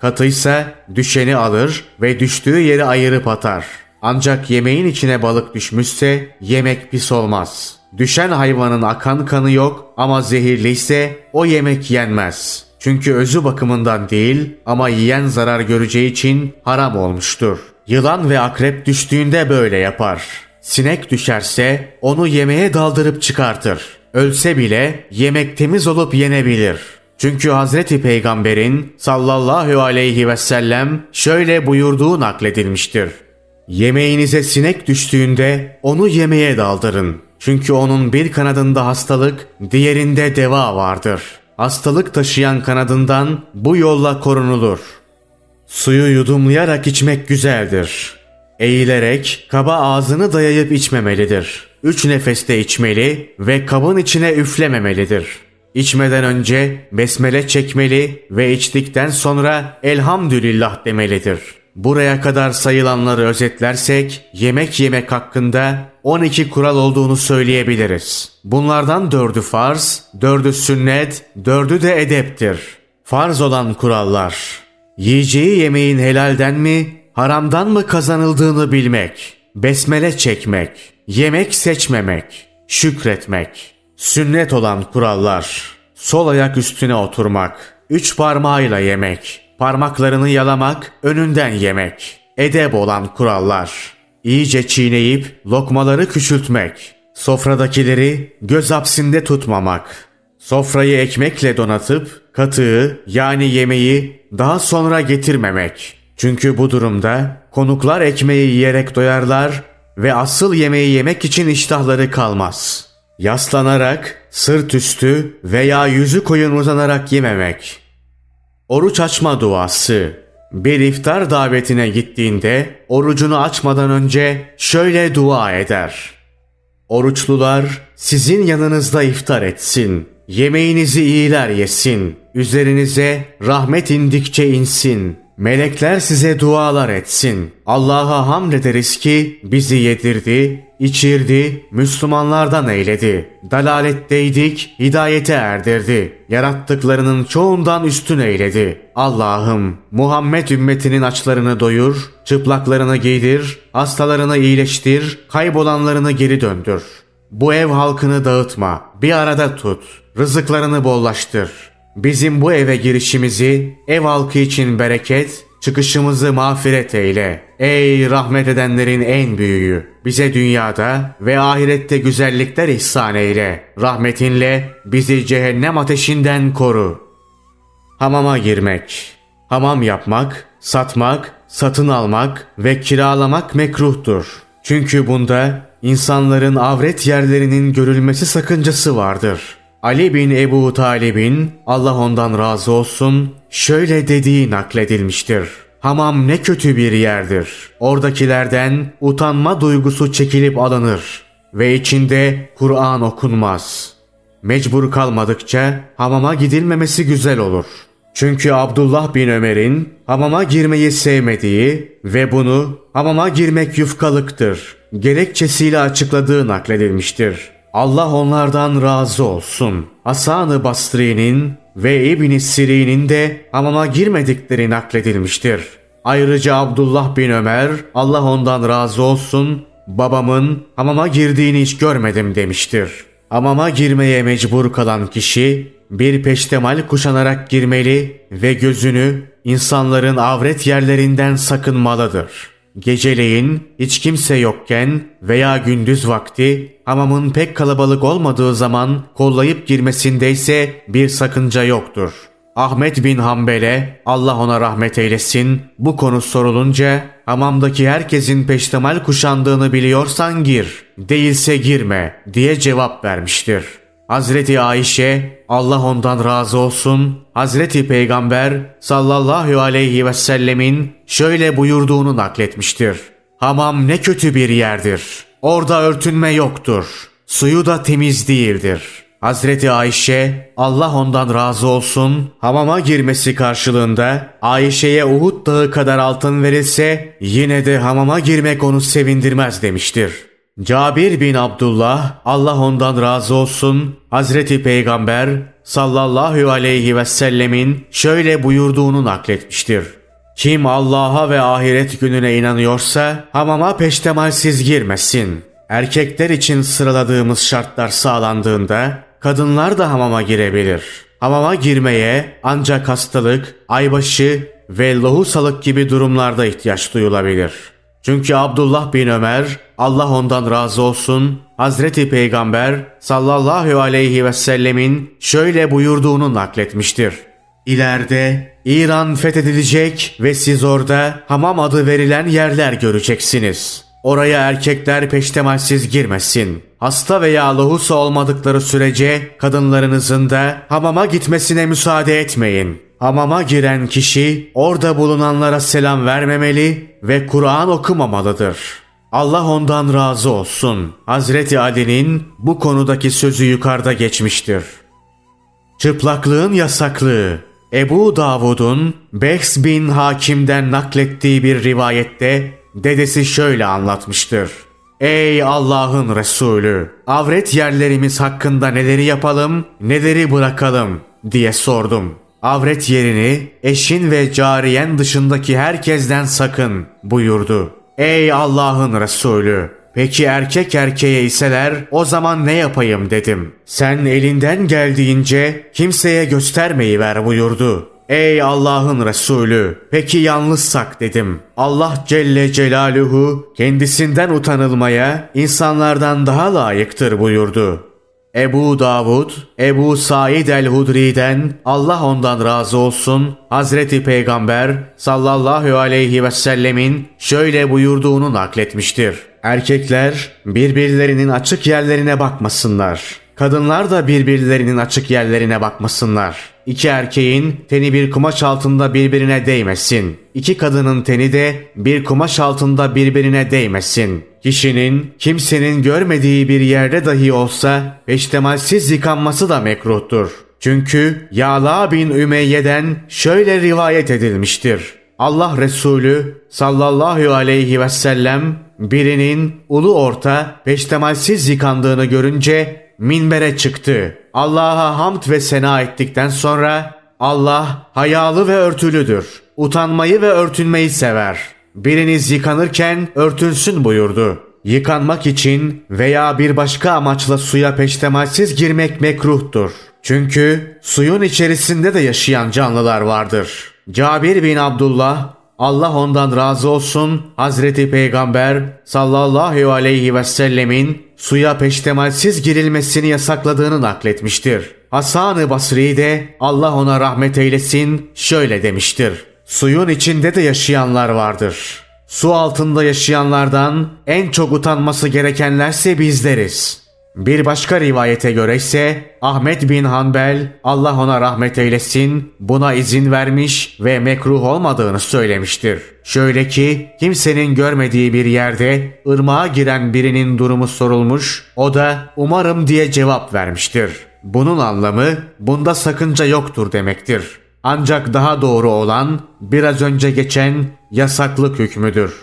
Katıysa düşeni alır ve düştüğü yeri ayırıp atar. Ancak yemeğin içine balık düşmüşse yemek pis olmaz. Düşen hayvanın akan kanı yok ama zehirliyse o yemek yenmez. Çünkü özü bakımından değil ama yiyen zarar göreceği için haram olmuştur. Yılan ve akrep düştüğünde böyle yapar. Sinek düşerse onu yemeğe daldırıp çıkartır. Ölse bile yemek temiz olup yenebilir. Çünkü Hazreti Peygamber'in sallallahu aleyhi ve sellem şöyle buyurduğu nakledilmiştir. Yemeğinize sinek düştüğünde onu yemeğe daldırın. Çünkü onun bir kanadında hastalık, diğerinde deva vardır. Hastalık taşıyan kanadından bu yolla korunulur. Suyu yudumlayarak içmek güzeldir. Eğilerek kaba ağzını dayayıp içmemelidir. Üç nefeste içmeli ve kabın içine üflememelidir. İçmeden önce besmele çekmeli ve içtikten sonra elhamdülillah demelidir.'' Buraya kadar sayılanları özetlersek yemek yemek hakkında 12 kural olduğunu söyleyebiliriz. Bunlardan dördü farz, dördü sünnet, dördü de edeptir. Farz olan kurallar. Yiyeceği yemeğin helalden mi, haramdan mı kazanıldığını bilmek. Besmele çekmek. Yemek seçmemek. Şükretmek. Sünnet olan kurallar. Sol ayak üstüne oturmak. Üç parmağıyla yemek. Parmaklarını yalamak, önünden yemek. Edep olan kurallar. İyice çiğneyip lokmaları küçültmek. Sofradakileri göz hapsinde tutmamak. Sofrayı ekmekle donatıp katığı yani yemeği daha sonra getirmemek. Çünkü bu durumda konuklar ekmeği yiyerek doyarlar ve asıl yemeği yemek için iştahları kalmaz. Yaslanarak, sırt üstü veya yüzü koyun uzanarak yememek. Oruç açma duası. Bir iftar davetine gittiğinde orucunu açmadan önce şöyle dua eder. Oruçlular sizin yanınızda iftar etsin. Yemeğinizi iyiler yesin. Üzerinize rahmet indikçe insin. Melekler size dualar etsin. Allah'a hamd ederiz ki bizi yedirdi, içirdi, Müslümanlardan eyledi. Dalaletteydik, hidayete erdirdi. Yarattıklarının çoğundan üstün eyledi. Allah'ım Muhammed ümmetinin açlarını doyur, çıplaklarını giydir, hastalarını iyileştir, kaybolanlarını geri döndür. Bu ev halkını dağıtma, bir arada tut, rızıklarını bollaştır.'' Bizim bu eve girişimizi ev halkı için bereket, çıkışımızı mağfiret eyle. Ey rahmet edenlerin en büyüğü. Bize dünyada ve ahirette güzellikler ihsan eyle. Rahmetinle bizi cehennem ateşinden koru. Hamama girmek. Hamam yapmak, satmak, satın almak ve kiralamak mekruhtur. Çünkü bunda insanların avret yerlerinin görülmesi sakıncası vardır.'' Ali bin Ebu Talib'in Allah ondan razı olsun şöyle dediği nakledilmiştir. Hamam ne kötü bir yerdir. Oradakilerden utanma duygusu çekilip alınır ve içinde Kur'an okunmaz. Mecbur kalmadıkça hamama gidilmemesi güzel olur. Çünkü Abdullah bin Ömer'in hamama girmeyi sevmediği ve bunu hamama girmek yufkalıktır gerekçesiyle açıkladığı nakledilmiştir. Allah onlardan razı olsun. Hasan-ı Basri'nin ve İbn-i Siri'nin de hamama girmedikleri nakledilmiştir. Ayrıca Abdullah bin Ömer, Allah ondan razı olsun, babamın hamama girdiğini hiç görmedim demiştir. Hamama girmeye mecbur kalan kişi, bir peştemal kuşanarak girmeli ve gözünü insanların avret yerlerinden sakınmalıdır. Geceleyin hiç kimse yokken veya gündüz vakti hamamın pek kalabalık olmadığı zaman kollayıp girmesinde ise bir sakınca yoktur. Ahmet bin Hanbel'e Allah ona rahmet eylesin bu konu sorulunca hamamdaki herkesin peştemal kuşandığını biliyorsan gir, değilse girme diye cevap vermiştir. Hazreti Ayşe Allah ondan razı olsun Hazreti Peygamber sallallahu aleyhi ve sellemin şöyle buyurduğunu nakletmiştir. Hamam ne kötü bir yerdir. Orada örtünme yoktur. Suyu da temiz değildir. Hazreti Ayşe Allah ondan razı olsun hamama girmesi karşılığında Ayşe'ye Uhud dağı kadar altın verilse yine de hamama girmek onu sevindirmez demiştir. Cabir bin Abdullah Allah ondan razı olsun Hazreti Peygamber sallallahu aleyhi ve sellemin şöyle buyurduğunu nakletmiştir. Kim Allah'a ve ahiret gününe inanıyorsa hamama peştemalsiz girmesin. Erkekler için sıraladığımız şartlar sağlandığında kadınlar da hamama girebilir. Hamama girmeye ancak hastalık, aybaşı ve lohusalık gibi durumlarda ihtiyaç duyulabilir.'' Çünkü Abdullah bin Ömer Allah ondan razı olsun Hazreti Peygamber sallallahu aleyhi ve sellemin şöyle buyurduğunu nakletmiştir. İleride İran fethedilecek ve siz orada hamam adı verilen yerler göreceksiniz. Oraya erkekler peştemalsiz girmesin. Hasta veya lohusa olmadıkları sürece kadınlarınızın da hamama gitmesine müsaade etmeyin. Hamama giren kişi orada bulunanlara selam vermemeli ve Kur'an okumamalıdır. Allah ondan razı olsun. Hazreti Ali'nin bu konudaki sözü yukarıda geçmiştir. Çıplaklığın yasaklığı Ebu Davud'un Behs bin Hakim'den naklettiği bir rivayette dedesi şöyle anlatmıştır. Ey Allah'ın Resulü! Avret yerlerimiz hakkında neleri yapalım, neleri bırakalım diye sordum. Avret yerini eşin ve cariyen dışındaki herkesten sakın buyurdu. Ey Allah'ın Resulü! Peki erkek erkeğe iseler o zaman ne yapayım dedim. Sen elinden geldiğince kimseye göstermeyi ver buyurdu. Ey Allah'ın Resulü peki yalnızsak dedim. Allah Celle Celaluhu kendisinden utanılmaya insanlardan daha layıktır buyurdu. Ebu Davud, Ebu Said el-Hudri'den Allah ondan razı olsun Hazreti Peygamber sallallahu aleyhi ve sellemin şöyle buyurduğunu nakletmiştir. Erkekler birbirlerinin açık yerlerine bakmasınlar. Kadınlar da birbirlerinin açık yerlerine bakmasınlar. İki erkeğin teni bir kumaş altında birbirine değmesin. İki kadının teni de bir kumaş altında birbirine değmesin. Kişinin kimsenin görmediği bir yerde dahi olsa peştemalsiz yıkanması da mekruhtur. Çünkü Yala bin Ümeyye'den şöyle rivayet edilmiştir. Allah Resulü sallallahu aleyhi ve sellem birinin ulu orta peştemalsiz yıkandığını görünce minbere çıktı. Allah'a hamd ve sena ettikten sonra Allah hayalı ve örtülüdür. Utanmayı ve örtünmeyi sever. Biriniz yıkanırken örtünsün buyurdu. Yıkanmak için veya bir başka amaçla suya peştemalsiz girmek mekruhtur. Çünkü suyun içerisinde de yaşayan canlılar vardır. Cabir bin Abdullah Allah ondan razı olsun Hazreti Peygamber sallallahu aleyhi ve sellemin suya peştemalsiz girilmesini yasakladığını nakletmiştir. Hasan-ı Basri de Allah ona rahmet eylesin şöyle demiştir. Suyun içinde de yaşayanlar vardır. Su altında yaşayanlardan en çok utanması gerekenlerse bizleriz. Bir başka rivayete göre ise Ahmet bin Hanbel Allah ona rahmet eylesin buna izin vermiş ve mekruh olmadığını söylemiştir. Şöyle ki kimsenin görmediği bir yerde ırmağa giren birinin durumu sorulmuş o da umarım diye cevap vermiştir. Bunun anlamı bunda sakınca yoktur demektir. Ancak daha doğru olan biraz önce geçen yasaklık hükmüdür.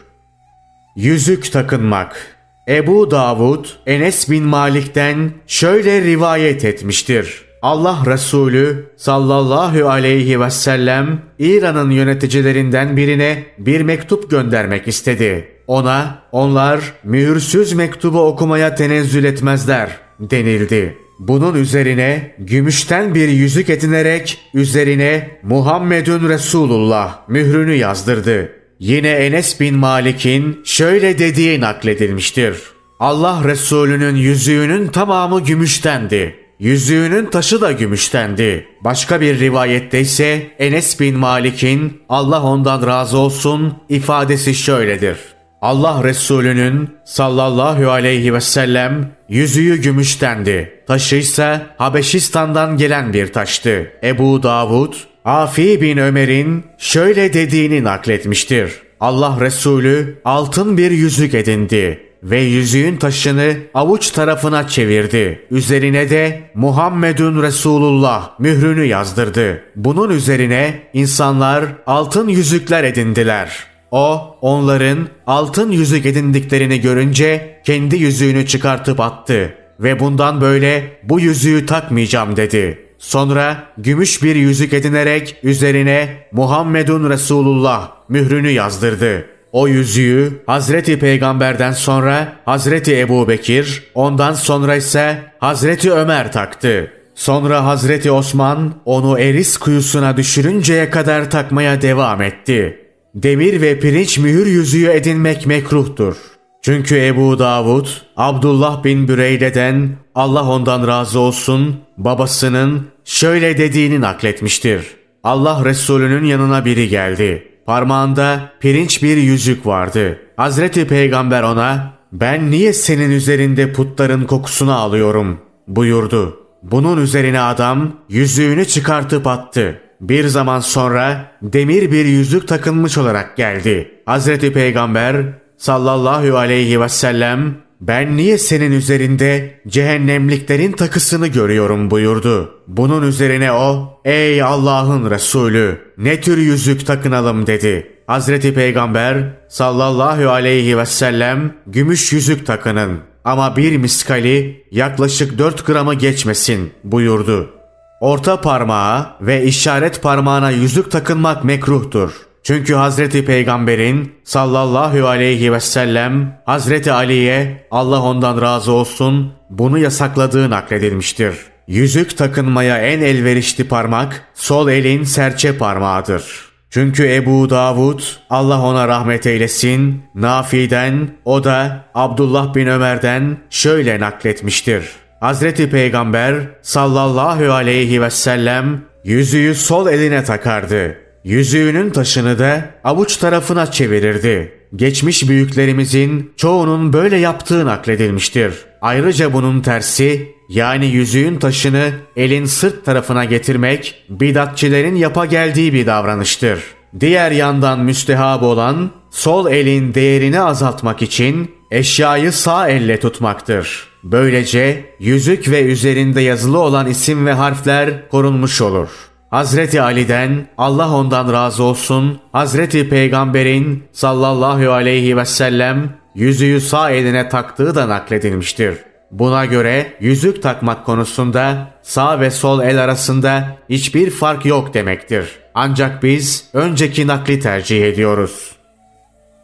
Yüzük takınmak Ebu Davud Enes bin Malik'ten şöyle rivayet etmiştir. Allah Resulü sallallahu aleyhi ve sellem İran'ın yöneticilerinden birine bir mektup göndermek istedi. Ona onlar mühürsüz mektubu okumaya tenezzül etmezler denildi. Bunun üzerine gümüşten bir yüzük edinerek üzerine Muhammedun Resulullah mührünü yazdırdı. Yine Enes bin Malik'in şöyle dediği nakledilmiştir. Allah Resulü'nün yüzüğünün tamamı gümüştendi. Yüzüğünün taşı da gümüştendi. Başka bir rivayette ise Enes bin Malik'in Allah ondan razı olsun ifadesi şöyledir. Allah Resulü'nün sallallahu aleyhi ve sellem yüzüğü gümüştendi. Taşı ise Habeşistan'dan gelen bir taştı. Ebu Davud, Afi bin Ömer'in şöyle dediğini nakletmiştir. Allah Resulü altın bir yüzük edindi ve yüzüğün taşını avuç tarafına çevirdi. Üzerine de Muhammedun Resulullah mührünü yazdırdı. Bunun üzerine insanlar altın yüzükler edindiler. O onların altın yüzük edindiklerini görünce kendi yüzüğünü çıkartıp attı ve bundan böyle bu yüzüğü takmayacağım dedi. Sonra gümüş bir yüzük edinerek üzerine Muhammedun Resulullah mührünü yazdırdı. O yüzüğü Hazreti Peygamber'den sonra Hazreti Ebu Bekir, ondan sonra ise Hazreti Ömer taktı. Sonra Hazreti Osman onu Eris kuyusuna düşürünceye kadar takmaya devam etti. Demir ve pirinç mühür yüzüğü edinmek mekruhtur. Çünkü Ebu Davud, Abdullah bin Büreyde'den Allah ondan razı olsun babasının şöyle dediğini nakletmiştir. Allah Resulü'nün yanına biri geldi. Parmağında pirinç bir yüzük vardı. Hazreti Peygamber ona ben niye senin üzerinde putların kokusunu alıyorum buyurdu. Bunun üzerine adam yüzüğünü çıkartıp attı. Bir zaman sonra demir bir yüzük takılmış olarak geldi. Hazreti Peygamber sallallahu aleyhi ve sellem ben niye senin üzerinde cehennemliklerin takısını görüyorum buyurdu. Bunun üzerine o ey Allah'ın Resulü ne tür yüzük takınalım dedi. Hazreti Peygamber sallallahu aleyhi ve sellem gümüş yüzük takının ama bir miskali yaklaşık 4 gramı geçmesin buyurdu. Orta parmağa ve işaret parmağına yüzük takınmak mekruhtur. Çünkü Hazreti Peygamber'in sallallahu aleyhi ve sellem Hazreti Ali'ye Allah ondan razı olsun bunu yasakladığı nakledilmiştir. Yüzük takınmaya en elverişli parmak sol elin serçe parmağıdır. Çünkü Ebu Davud Allah ona rahmet eylesin Nafi'den o da Abdullah bin Ömer'den şöyle nakletmiştir. Hazreti Peygamber sallallahu aleyhi ve sellem yüzüğü sol eline takardı. Yüzüğünün taşını da avuç tarafına çevirirdi. Geçmiş büyüklerimizin çoğunun böyle yaptığı nakledilmiştir. Ayrıca bunun tersi yani yüzüğün taşını elin sırt tarafına getirmek bidatçilerin yapa geldiği bir davranıştır. Diğer yandan müstehab olan sol elin değerini azaltmak için eşyayı sağ elle tutmaktır. Böylece yüzük ve üzerinde yazılı olan isim ve harfler korunmuş olur. Hazreti Ali'den Allah ondan razı olsun Hazreti Peygamber'in sallallahu aleyhi ve sellem yüzüğü sağ eline taktığı da nakledilmiştir. Buna göre yüzük takmak konusunda sağ ve sol el arasında hiçbir fark yok demektir. Ancak biz önceki nakli tercih ediyoruz.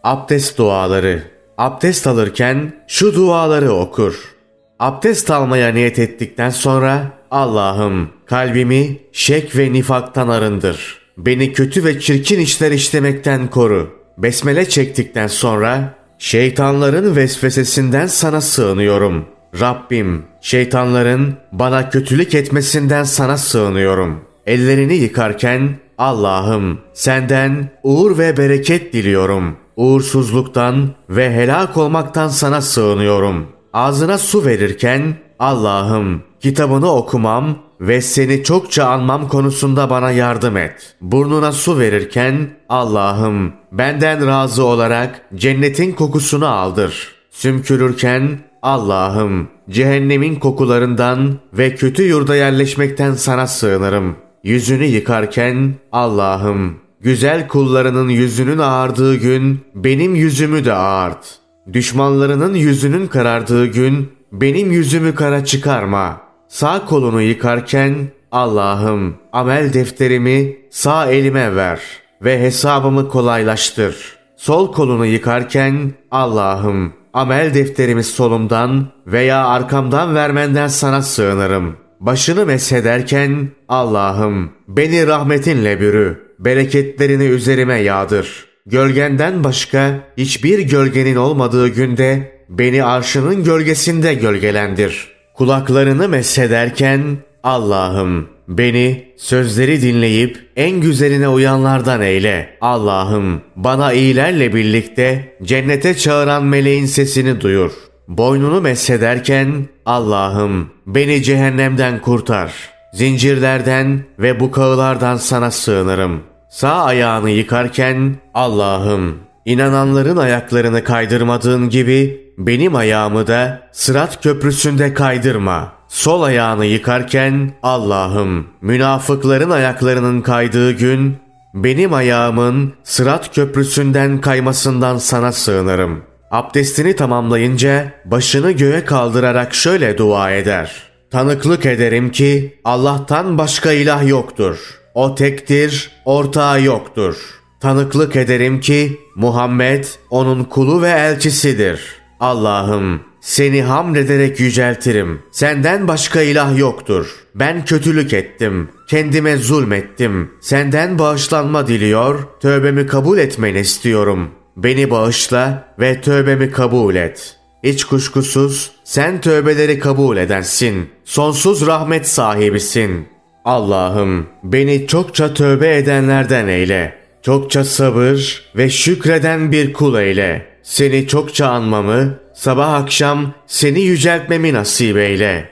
Abdest duaları Abdest alırken şu duaları okur. Abdest almaya niyet ettikten sonra Allah'ım kalbimi şek ve nifaktan arındır. Beni kötü ve çirkin işler işlemekten koru. Besmele çektikten sonra şeytanların vesvesesinden sana sığınıyorum. Rabbim şeytanların bana kötülük etmesinden sana sığınıyorum. Ellerini yıkarken Allah'ım senden uğur ve bereket diliyorum. Uğursuzluktan ve helak olmaktan sana sığınıyorum. Ağzına su verirken Allah'ım kitabını okumam ve seni çokça anmam konusunda bana yardım et. Burnuna su verirken Allah'ım benden razı olarak cennetin kokusunu aldır. Sümkürürken Allah'ım cehennemin kokularından ve kötü yurda yerleşmekten sana sığınırım. Yüzünü yıkarken Allah'ım güzel kullarının yüzünün ağardığı gün benim yüzümü de ağart. Düşmanlarının yüzünün karardığı gün benim yüzümü kara çıkarma. Sağ kolunu yıkarken Allah'ım amel defterimi sağ elime ver ve hesabımı kolaylaştır. Sol kolunu yıkarken Allah'ım amel defterimi solumdan veya arkamdan vermenden sana sığınırım. Başını meshederken Allah'ım beni rahmetinle bürü, bereketlerini üzerime yağdır. Gölgenden başka hiçbir gölgenin olmadığı günde beni arşının gölgesinde gölgelendir. Kulaklarını meshederken Allah'ım beni sözleri dinleyip en güzeline uyanlardan eyle. Allah'ım bana iyilerle birlikte cennete çağıran meleğin sesini duyur. Boynunu meshederken Allah'ım beni cehennemden kurtar. Zincirlerden ve bu kağılardan sana sığınırım. Sağ ayağını yıkarken Allah'ım inananların ayaklarını kaydırmadığın gibi benim ayağımı da sırat köprüsünde kaydırma. Sol ayağını yıkarken Allah'ım münafıkların ayaklarının kaydığı gün benim ayağımın sırat köprüsünden kaymasından sana sığınırım. Abdestini tamamlayınca başını göğe kaldırarak şöyle dua eder. Tanıklık ederim ki Allah'tan başka ilah yoktur. O tektir, ortağı yoktur. Tanıklık ederim ki Muhammed onun kulu ve elçisidir. Allah'ım seni hamd ederek yüceltirim. Senden başka ilah yoktur. Ben kötülük ettim. Kendime zulmettim. Senden bağışlanma diliyor, tövbemi kabul etmeni istiyorum. Beni bağışla ve tövbemi kabul et. Hiç kuşkusuz sen tövbeleri kabul edensin. Sonsuz rahmet sahibisin. Allah'ım beni çokça tövbe edenlerden eyle. Çokça sabır ve şükreden bir kul eyle. Seni çokça anmamı, sabah akşam seni yüceltmemi nasip eyle.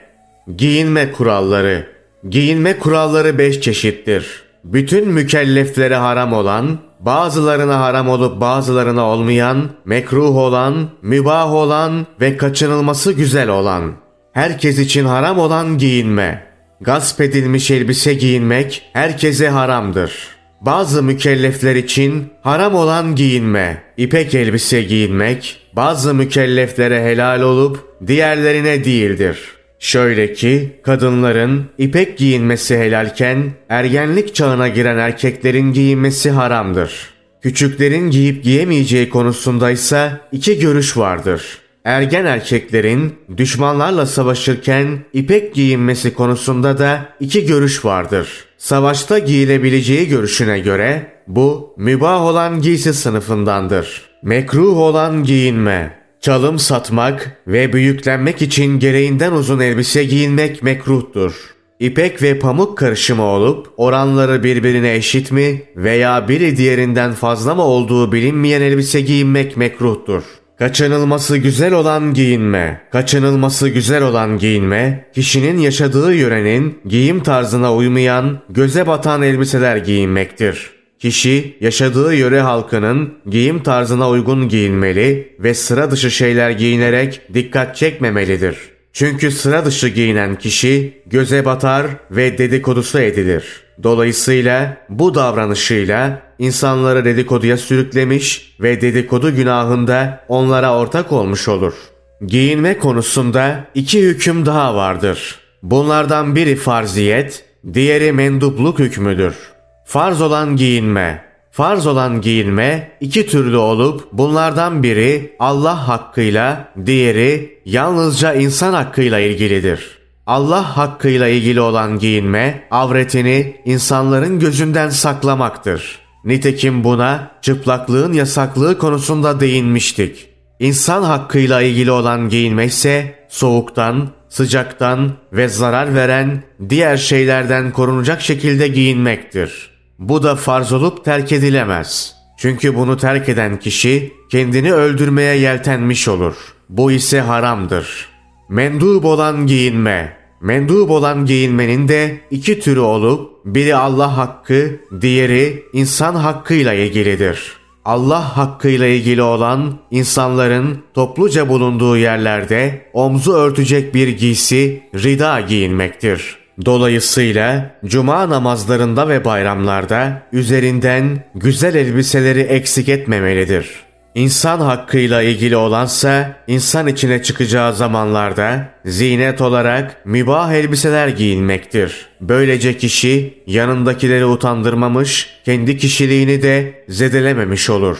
Giyinme kuralları. Giyinme kuralları beş çeşittir. Bütün mükelleflere haram olan, bazılarına haram olup bazılarına olmayan, mekruh olan, mübah olan ve kaçınılması güzel olan. Herkes için haram olan giyinme. Gasp edilmiş elbise giyinmek herkese haramdır.'' Bazı mükellefler için haram olan giyinme, ipek elbise giyinmek, bazı mükelleflere helal olup diğerlerine değildir. Şöyle ki kadınların ipek giyinmesi helalken ergenlik çağına giren erkeklerin giyinmesi haramdır. Küçüklerin giyip giyemeyeceği konusunda ise iki görüş vardır. Ergen erkeklerin düşmanlarla savaşırken ipek giyinmesi konusunda da iki görüş vardır. Savaşta giyilebileceği görüşüne göre bu mübah olan giysi sınıfındandır. Mekruh olan giyinme, çalım satmak ve büyüklenmek için gereğinden uzun elbise giyinmek mekruhtur. İpek ve pamuk karışımı olup oranları birbirine eşit mi veya biri diğerinden fazla mı olduğu bilinmeyen elbise giyinmek mekruhtur. Kaçınılması güzel olan giyinme. Kaçınılması güzel olan giyinme, kişinin yaşadığı yörenin giyim tarzına uymayan, göze batan elbiseler giyinmektir. Kişi yaşadığı yöre halkının giyim tarzına uygun giyinmeli ve sıra dışı şeyler giyinerek dikkat çekmemelidir. Çünkü sıra dışı giyinen kişi göze batar ve dedikodusu edilir. Dolayısıyla bu davranışıyla insanları dedikoduya sürüklemiş ve dedikodu günahında onlara ortak olmuş olur. Giyinme konusunda iki hüküm daha vardır. Bunlardan biri farziyet, diğeri mendupluk hükmüdür. Farz olan giyinme. Farz olan giyinme iki türlü olup bunlardan biri Allah hakkıyla, diğeri yalnızca insan hakkıyla ilgilidir. Allah hakkıyla ilgili olan giyinme, avretini insanların gözünden saklamaktır. Nitekim buna çıplaklığın yasaklığı konusunda değinmiştik. İnsan hakkıyla ilgili olan giyinme ise soğuktan, sıcaktan ve zarar veren diğer şeylerden korunacak şekilde giyinmektir. Bu da farz olup terk edilemez. Çünkü bunu terk eden kişi kendini öldürmeye yeltenmiş olur. Bu ise haramdır. Mendub olan giyinme Mendub olan giyinmenin de iki türü olup biri Allah hakkı, diğeri insan hakkıyla ilgilidir. Allah hakkıyla ilgili olan insanların topluca bulunduğu yerlerde omzu örtecek bir giysi rida giyinmektir. Dolayısıyla cuma namazlarında ve bayramlarda üzerinden güzel elbiseleri eksik etmemelidir. İnsan hakkıyla ilgili olansa insan içine çıkacağı zamanlarda zinet olarak mübah elbiseler giyinmektir. Böylece kişi yanındakileri utandırmamış, kendi kişiliğini de zedelememiş olur.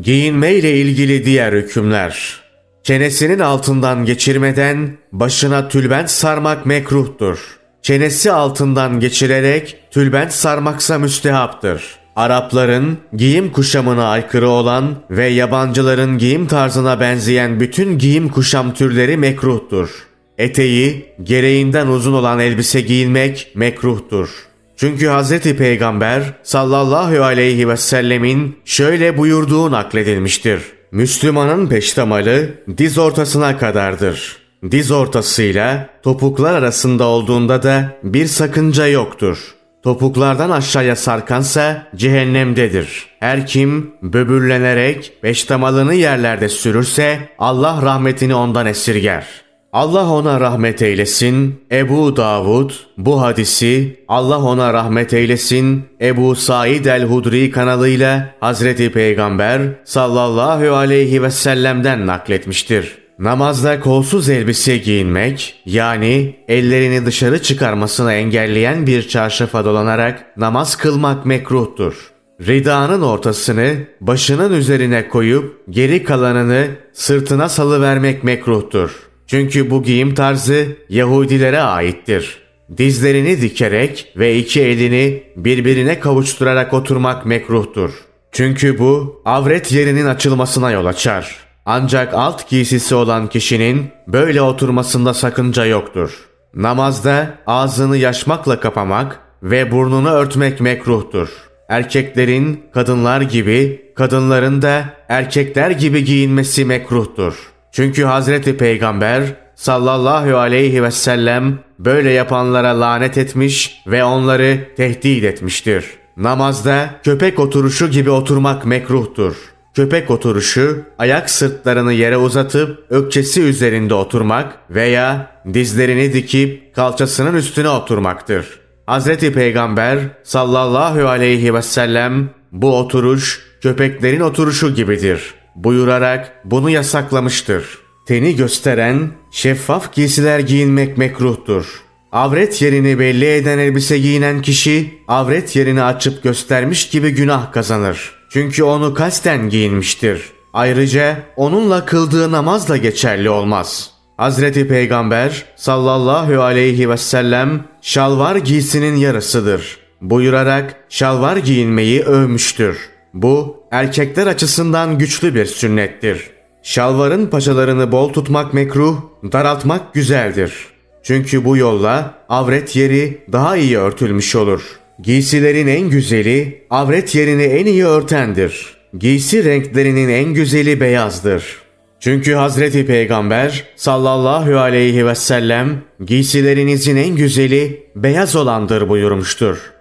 Giyinme ile ilgili diğer hükümler. Çenesinin altından geçirmeden başına tülbent sarmak mekruhtur. Çenesi altından geçirerek tülbent sarmaksa müstehaptır. Arapların giyim kuşamına aykırı olan ve yabancıların giyim tarzına benzeyen bütün giyim kuşam türleri mekruhtur. Eteği gereğinden uzun olan elbise giyinmek mekruhtur. Çünkü Hz. Peygamber sallallahu aleyhi ve sellemin şöyle buyurduğu nakledilmiştir. Müslümanın peştemalı diz ortasına kadardır. Diz ortasıyla topuklar arasında olduğunda da bir sakınca yoktur. Topuklardan aşağıya sarkansa cehennemdedir. Her kim böbürlenerek peştemalını yerlerde sürürse Allah rahmetini ondan esirger.'' Allah ona rahmet eylesin. Ebu Davud bu hadisi Allah ona rahmet eylesin. Ebu Said el-Hudri kanalıyla Hazreti Peygamber sallallahu aleyhi ve sellem'den nakletmiştir. Namazda kolsuz elbise giyinmek yani ellerini dışarı çıkarmasını engelleyen bir çarşafa dolanarak namaz kılmak mekruhtur. Ridanın ortasını başının üzerine koyup geri kalanını sırtına salıvermek mekruhtur. Çünkü bu giyim tarzı Yahudilere aittir. Dizlerini dikerek ve iki elini birbirine kavuşturarak oturmak mekruhtur. Çünkü bu avret yerinin açılmasına yol açar. Ancak alt giysisi olan kişinin böyle oturmasında sakınca yoktur. Namazda ağzını yaşmakla kapamak ve burnunu örtmek mekruhtur. Erkeklerin kadınlar gibi, kadınların da erkekler gibi giyinmesi mekruhtur. Çünkü Hazreti Peygamber sallallahu aleyhi ve sellem böyle yapanlara lanet etmiş ve onları tehdit etmiştir. Namazda köpek oturuşu gibi oturmak mekruhtur. Köpek oturuşu ayak sırtlarını yere uzatıp ökçesi üzerinde oturmak veya dizlerini dikip kalçasının üstüne oturmaktır. Hazreti Peygamber sallallahu aleyhi ve sellem bu oturuş köpeklerin oturuşu gibidir buyurarak bunu yasaklamıştır. Teni gösteren şeffaf giysiler giyinmek mekruhtur. Avret yerini belli eden elbise giyinen kişi avret yerini açıp göstermiş gibi günah kazanır. Çünkü onu kasten giyinmiştir. Ayrıca onunla kıldığı namaz da geçerli olmaz. Hazreti Peygamber sallallahu aleyhi ve sellem şalvar giysinin yarısıdır. Buyurarak şalvar giyinmeyi övmüştür. Bu erkekler açısından güçlü bir sünnettir. Şalvarın paçalarını bol tutmak mekruh, daraltmak güzeldir. Çünkü bu yolla avret yeri daha iyi örtülmüş olur. Giysilerin en güzeli avret yerini en iyi örtendir. Giysi renklerinin en güzeli beyazdır. Çünkü Hazreti Peygamber sallallahu aleyhi ve sellem giysilerinizin en güzeli beyaz olandır buyurmuştur.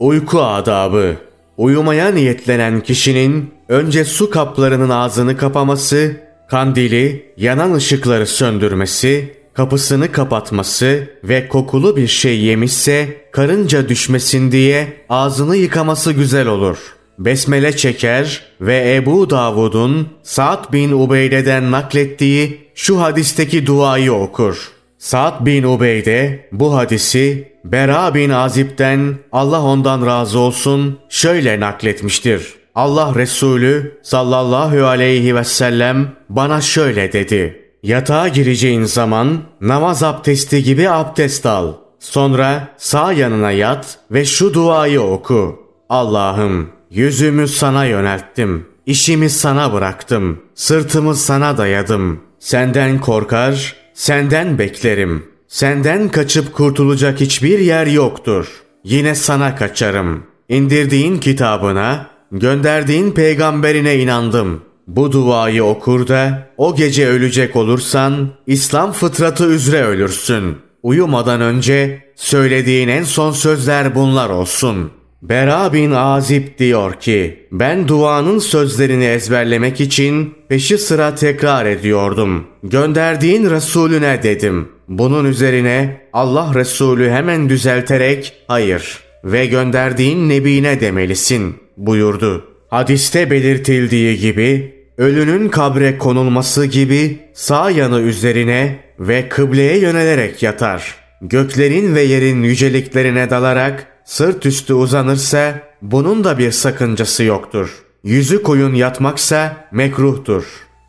Uyku adabı Uyumaya niyetlenen kişinin önce su kaplarının ağzını kapaması, kandili, yanan ışıkları söndürmesi, kapısını kapatması ve kokulu bir şey yemişse karınca düşmesin diye ağzını yıkaması güzel olur. Besmele çeker ve Ebu Davud'un Sa'd bin Ubeyde'den naklettiği şu hadisteki duayı okur. Sa'd bin Ubeyde bu hadisi Bera bin Azib'den Allah ondan razı olsun şöyle nakletmiştir. Allah Resulü sallallahu aleyhi ve sellem bana şöyle dedi. Yatağa gireceğin zaman namaz abdesti gibi abdest al. Sonra sağ yanına yat ve şu duayı oku. Allah'ım yüzümü sana yönelttim. İşimi sana bıraktım. Sırtımı sana dayadım. Senden korkar, senden beklerim. Senden kaçıp kurtulacak hiçbir yer yoktur. Yine sana kaçarım. İndirdiğin kitabına, gönderdiğin peygamberine inandım. Bu duayı okur da o gece ölecek olursan İslam fıtratı üzere ölürsün. Uyumadan önce söylediğin en son sözler bunlar olsun.'' Bera bin Azib diyor ki, ben duanın sözlerini ezberlemek için peşi sıra tekrar ediyordum. Gönderdiğin Resulüne dedim. Bunun üzerine Allah Resulü hemen düzelterek, hayır ve gönderdiğin Nebine demelisin buyurdu. Hadiste belirtildiği gibi, ölünün kabre konulması gibi sağ yanı üzerine ve kıbleye yönelerek yatar. Göklerin ve yerin yüceliklerine dalarak sırt üstü uzanırsa bunun da bir sakıncası yoktur. Yüzü koyun yatmaksa mekruhtur.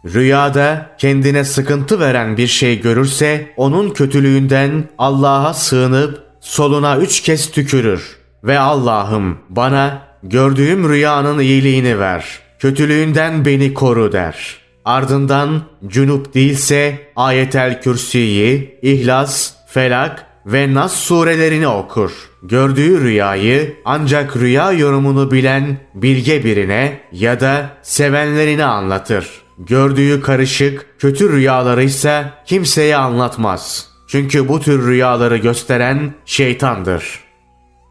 Rüyada kendine sıkıntı veren bir şey görürse onun kötülüğünden Allah'a sığınıp soluna üç kez tükürür ve Allah'ım bana gördüğüm rüyanın iyiliğini ver. Kötülüğünden beni koru der. Ardından cünüp değilse ayetel kürsiyi, ihlas, felak ve Nas surelerini okur. Gördüğü rüyayı ancak rüya yorumunu bilen bilge birine ya da sevenlerine anlatır. Gördüğü karışık, kötü rüyaları ise kimseye anlatmaz. Çünkü bu tür rüyaları gösteren şeytandır.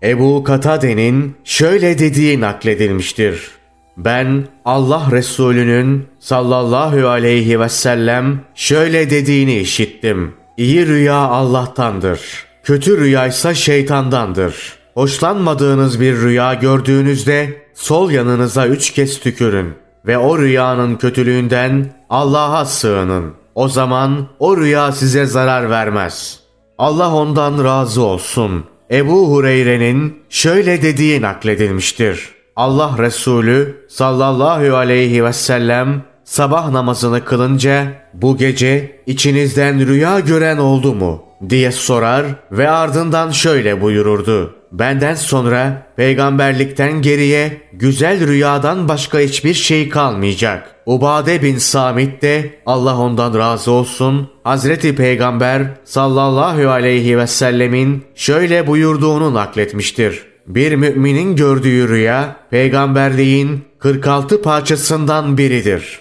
Ebu Katade'nin şöyle dediği nakledilmiştir. Ben Allah Resulü'nün sallallahu aleyhi ve sellem şöyle dediğini işittim. İyi rüya Allah'tandır. Kötü rüyaysa şeytandandır. Hoşlanmadığınız bir rüya gördüğünüzde sol yanınıza üç kez tükürün ve o rüyanın kötülüğünden Allah'a sığının. O zaman o rüya size zarar vermez. Allah ondan razı olsun. Ebu Hureyre'nin şöyle dediği nakledilmiştir. Allah Resulü sallallahu aleyhi ve sellem sabah namazını kılınca bu gece içinizden rüya gören oldu mu diye sorar ve ardından şöyle buyururdu. Benden sonra peygamberlikten geriye güzel rüyadan başka hiçbir şey kalmayacak. Ubade bin Samit de Allah ondan razı olsun Hazreti Peygamber sallallahu aleyhi ve sellemin şöyle buyurduğunu nakletmiştir. Bir müminin gördüğü rüya peygamberliğin 46 parçasından biridir.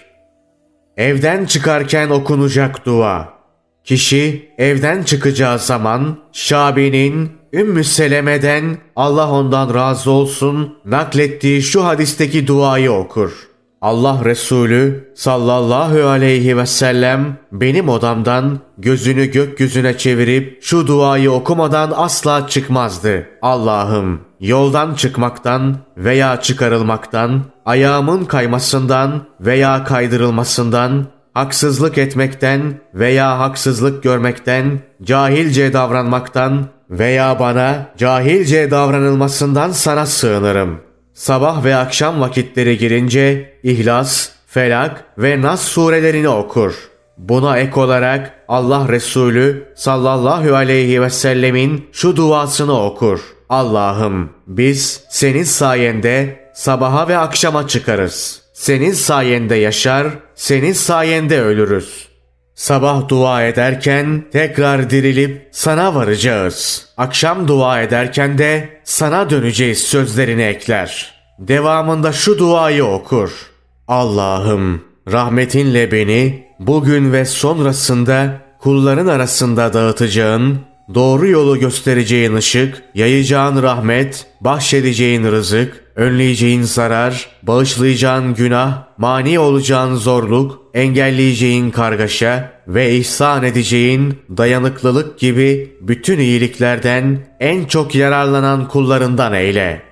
Evden çıkarken okunacak dua. Kişi evden çıkacağı zaman Şabi'nin Ümmü Seleme'den Allah ondan razı olsun naklettiği şu hadisteki duayı okur. Allah Resulü sallallahu aleyhi ve sellem benim odamdan gözünü gökyüzüne çevirip şu duayı okumadan asla çıkmazdı. Allah'ım yoldan çıkmaktan veya çıkarılmaktan, ayağımın kaymasından veya kaydırılmasından, haksızlık etmekten veya haksızlık görmekten, cahilce davranmaktan veya bana cahilce davranılmasından sana sığınırım. Sabah ve akşam vakitleri girince İhlas, Felak ve Nas surelerini okur. Buna ek olarak Allah Resulü sallallahu aleyhi ve sellemin şu duasını okur. Allah'ım biz senin sayende sabaha ve akşama çıkarız. Senin sayende yaşar, senin sayende ölürüz. Sabah dua ederken tekrar dirilip sana varacağız. Akşam dua ederken de sana döneceğiz sözlerini ekler. Devamında şu duayı okur. Allah'ım rahmetinle beni bugün ve sonrasında kulların arasında dağıtacağın, doğru yolu göstereceğin ışık, yayacağın rahmet, bahşedeceğin rızık, önleyeceğin zarar, bağışlayacağın günah, mani olacağın zorluk, engelleyeceğin kargaşa ve ihsan edeceğin dayanıklılık gibi bütün iyiliklerden en çok yararlanan kullarından eyle.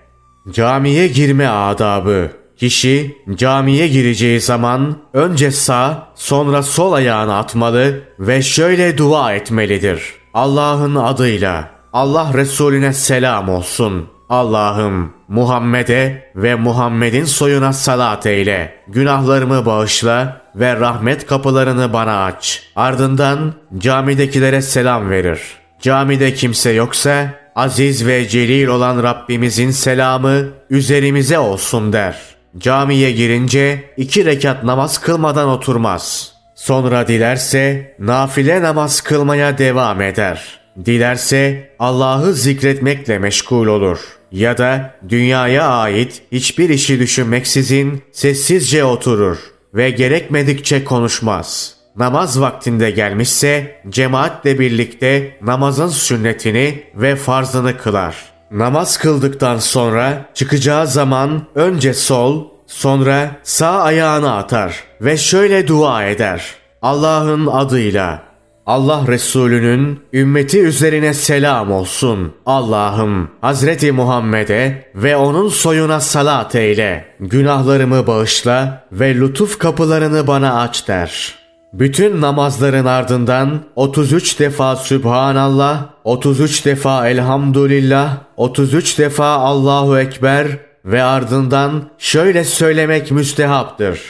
Camiye girme adabı Kişi camiye gireceği zaman önce sağ sonra sol ayağını atmalı ve şöyle dua etmelidir. Allah'ın adıyla Allah Resulüne selam olsun. Allah'ım Muhammed'e ve Muhammed'in soyuna salat eyle. Günahlarımı bağışla ve rahmet kapılarını bana aç. Ardından camidekilere selam verir. Camide kimse yoksa aziz ve celil olan Rabbimizin selamı üzerimize olsun der. Camiye girince iki rekat namaz kılmadan oturmaz. Sonra dilerse nafile namaz kılmaya devam eder. Dilerse Allah'ı zikretmekle meşgul olur. Ya da dünyaya ait hiçbir işi düşünmeksizin sessizce oturur ve gerekmedikçe konuşmaz. Namaz vaktinde gelmişse cemaatle birlikte namazın sünnetini ve farzını kılar. Namaz kıldıktan sonra çıkacağı zaman önce sol, sonra sağ ayağını atar ve şöyle dua eder. Allah'ın adıyla Allah Resulü'nün ümmeti üzerine selam olsun. Allah'ım Hazreti Muhammed'e ve onun soyuna salat eyle. Günahlarımı bağışla ve lütuf kapılarını bana aç der.'' Bütün namazların ardından 33 defa Sübhanallah, 33 defa Elhamdülillah, 33 defa Allahu Ekber ve ardından şöyle söylemek müstehaptır.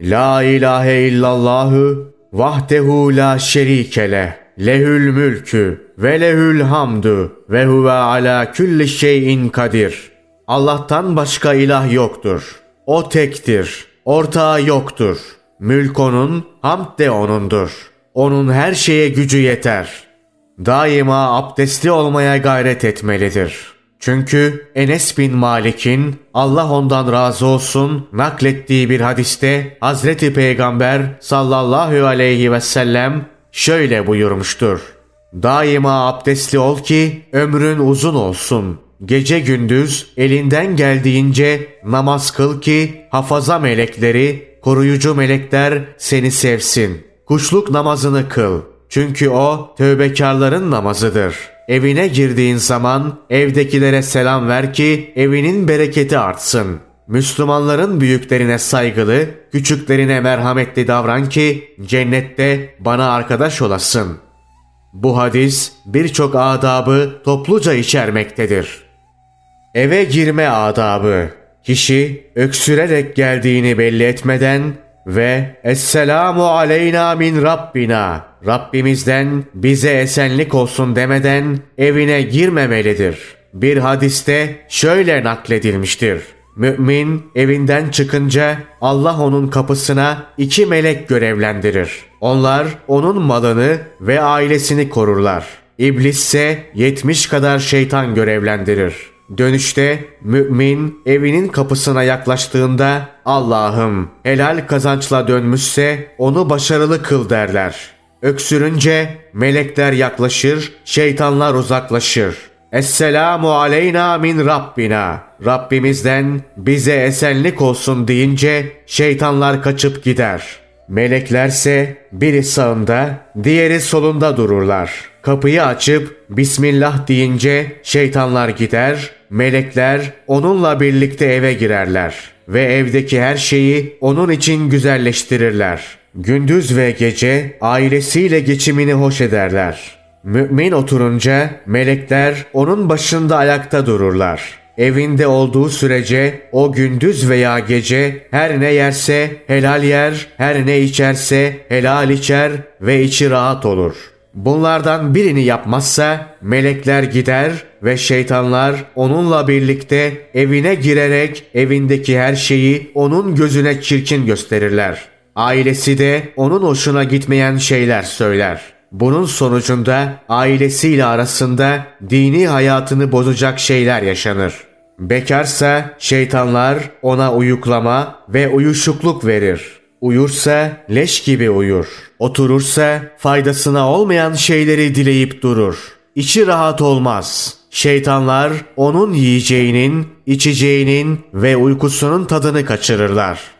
La ilahe illallahu vahdehu la şerikele lehül mülkü ve lehül hamdu ve huve ala külli şeyin kadir. Allah'tan başka ilah yoktur. O tektir. Ortağı yoktur. Mülk onun, hamd de onundur. Onun her şeye gücü yeter. Daima abdestli olmaya gayret etmelidir. Çünkü Enes bin Malik'in Allah ondan razı olsun naklettiği bir hadiste Hazreti Peygamber sallallahu aleyhi ve sellem şöyle buyurmuştur. Daima abdestli ol ki ömrün uzun olsun. Gece gündüz elinden geldiğince namaz kıl ki hafaza melekleri, koruyucu melekler seni sevsin. Kuşluk namazını kıl. Çünkü o tövbekarların namazıdır. Evine girdiğin zaman evdekilere selam ver ki evinin bereketi artsın. Müslümanların büyüklerine saygılı, küçüklerine merhametli davran ki cennette bana arkadaş olasın. Bu hadis birçok adabı topluca içermektedir. Eve girme adabı. Kişi öksürerek geldiğini belli etmeden ve Esselamu aleyna min Rabbina Rabbimizden bize esenlik olsun demeden evine girmemelidir. Bir hadiste şöyle nakledilmiştir. Mümin evinden çıkınca Allah onun kapısına iki melek görevlendirir. Onlar onun malını ve ailesini korurlar. İblis ise yetmiş kadar şeytan görevlendirir. Dönüşte mümin evinin kapısına yaklaştığında Allah'ım helal kazançla dönmüşse onu başarılı kıl derler. Öksürünce melekler yaklaşır, şeytanlar uzaklaşır. Esselamu aleyna min Rabbina. Rabbimizden bize esenlik olsun deyince şeytanlar kaçıp gider. Meleklerse biri sağında, diğeri solunda dururlar. Kapıyı açıp Bismillah deyince şeytanlar gider, melekler onunla birlikte eve girerler ve evdeki her şeyi onun için güzelleştirirler. Gündüz ve gece ailesiyle geçimini hoş ederler. Mümin oturunca melekler onun başında ayakta dururlar. Evinde olduğu sürece o gündüz veya gece her ne yerse helal yer, her ne içerse helal içer ve içi rahat olur. Bunlardan birini yapmazsa melekler gider ve şeytanlar onunla birlikte evine girerek evindeki her şeyi onun gözüne çirkin gösterirler. Ailesi de onun hoşuna gitmeyen şeyler söyler. Bunun sonucunda ailesiyle arasında dini hayatını bozacak şeyler yaşanır. Bekarsa şeytanlar ona uyuklama ve uyuşukluk verir. Uyursa leş gibi uyur. Oturursa faydasına olmayan şeyleri dileyip durur. İçi rahat olmaz. Şeytanlar onun yiyeceğinin, içeceğinin ve uykusunun tadını kaçırırlar.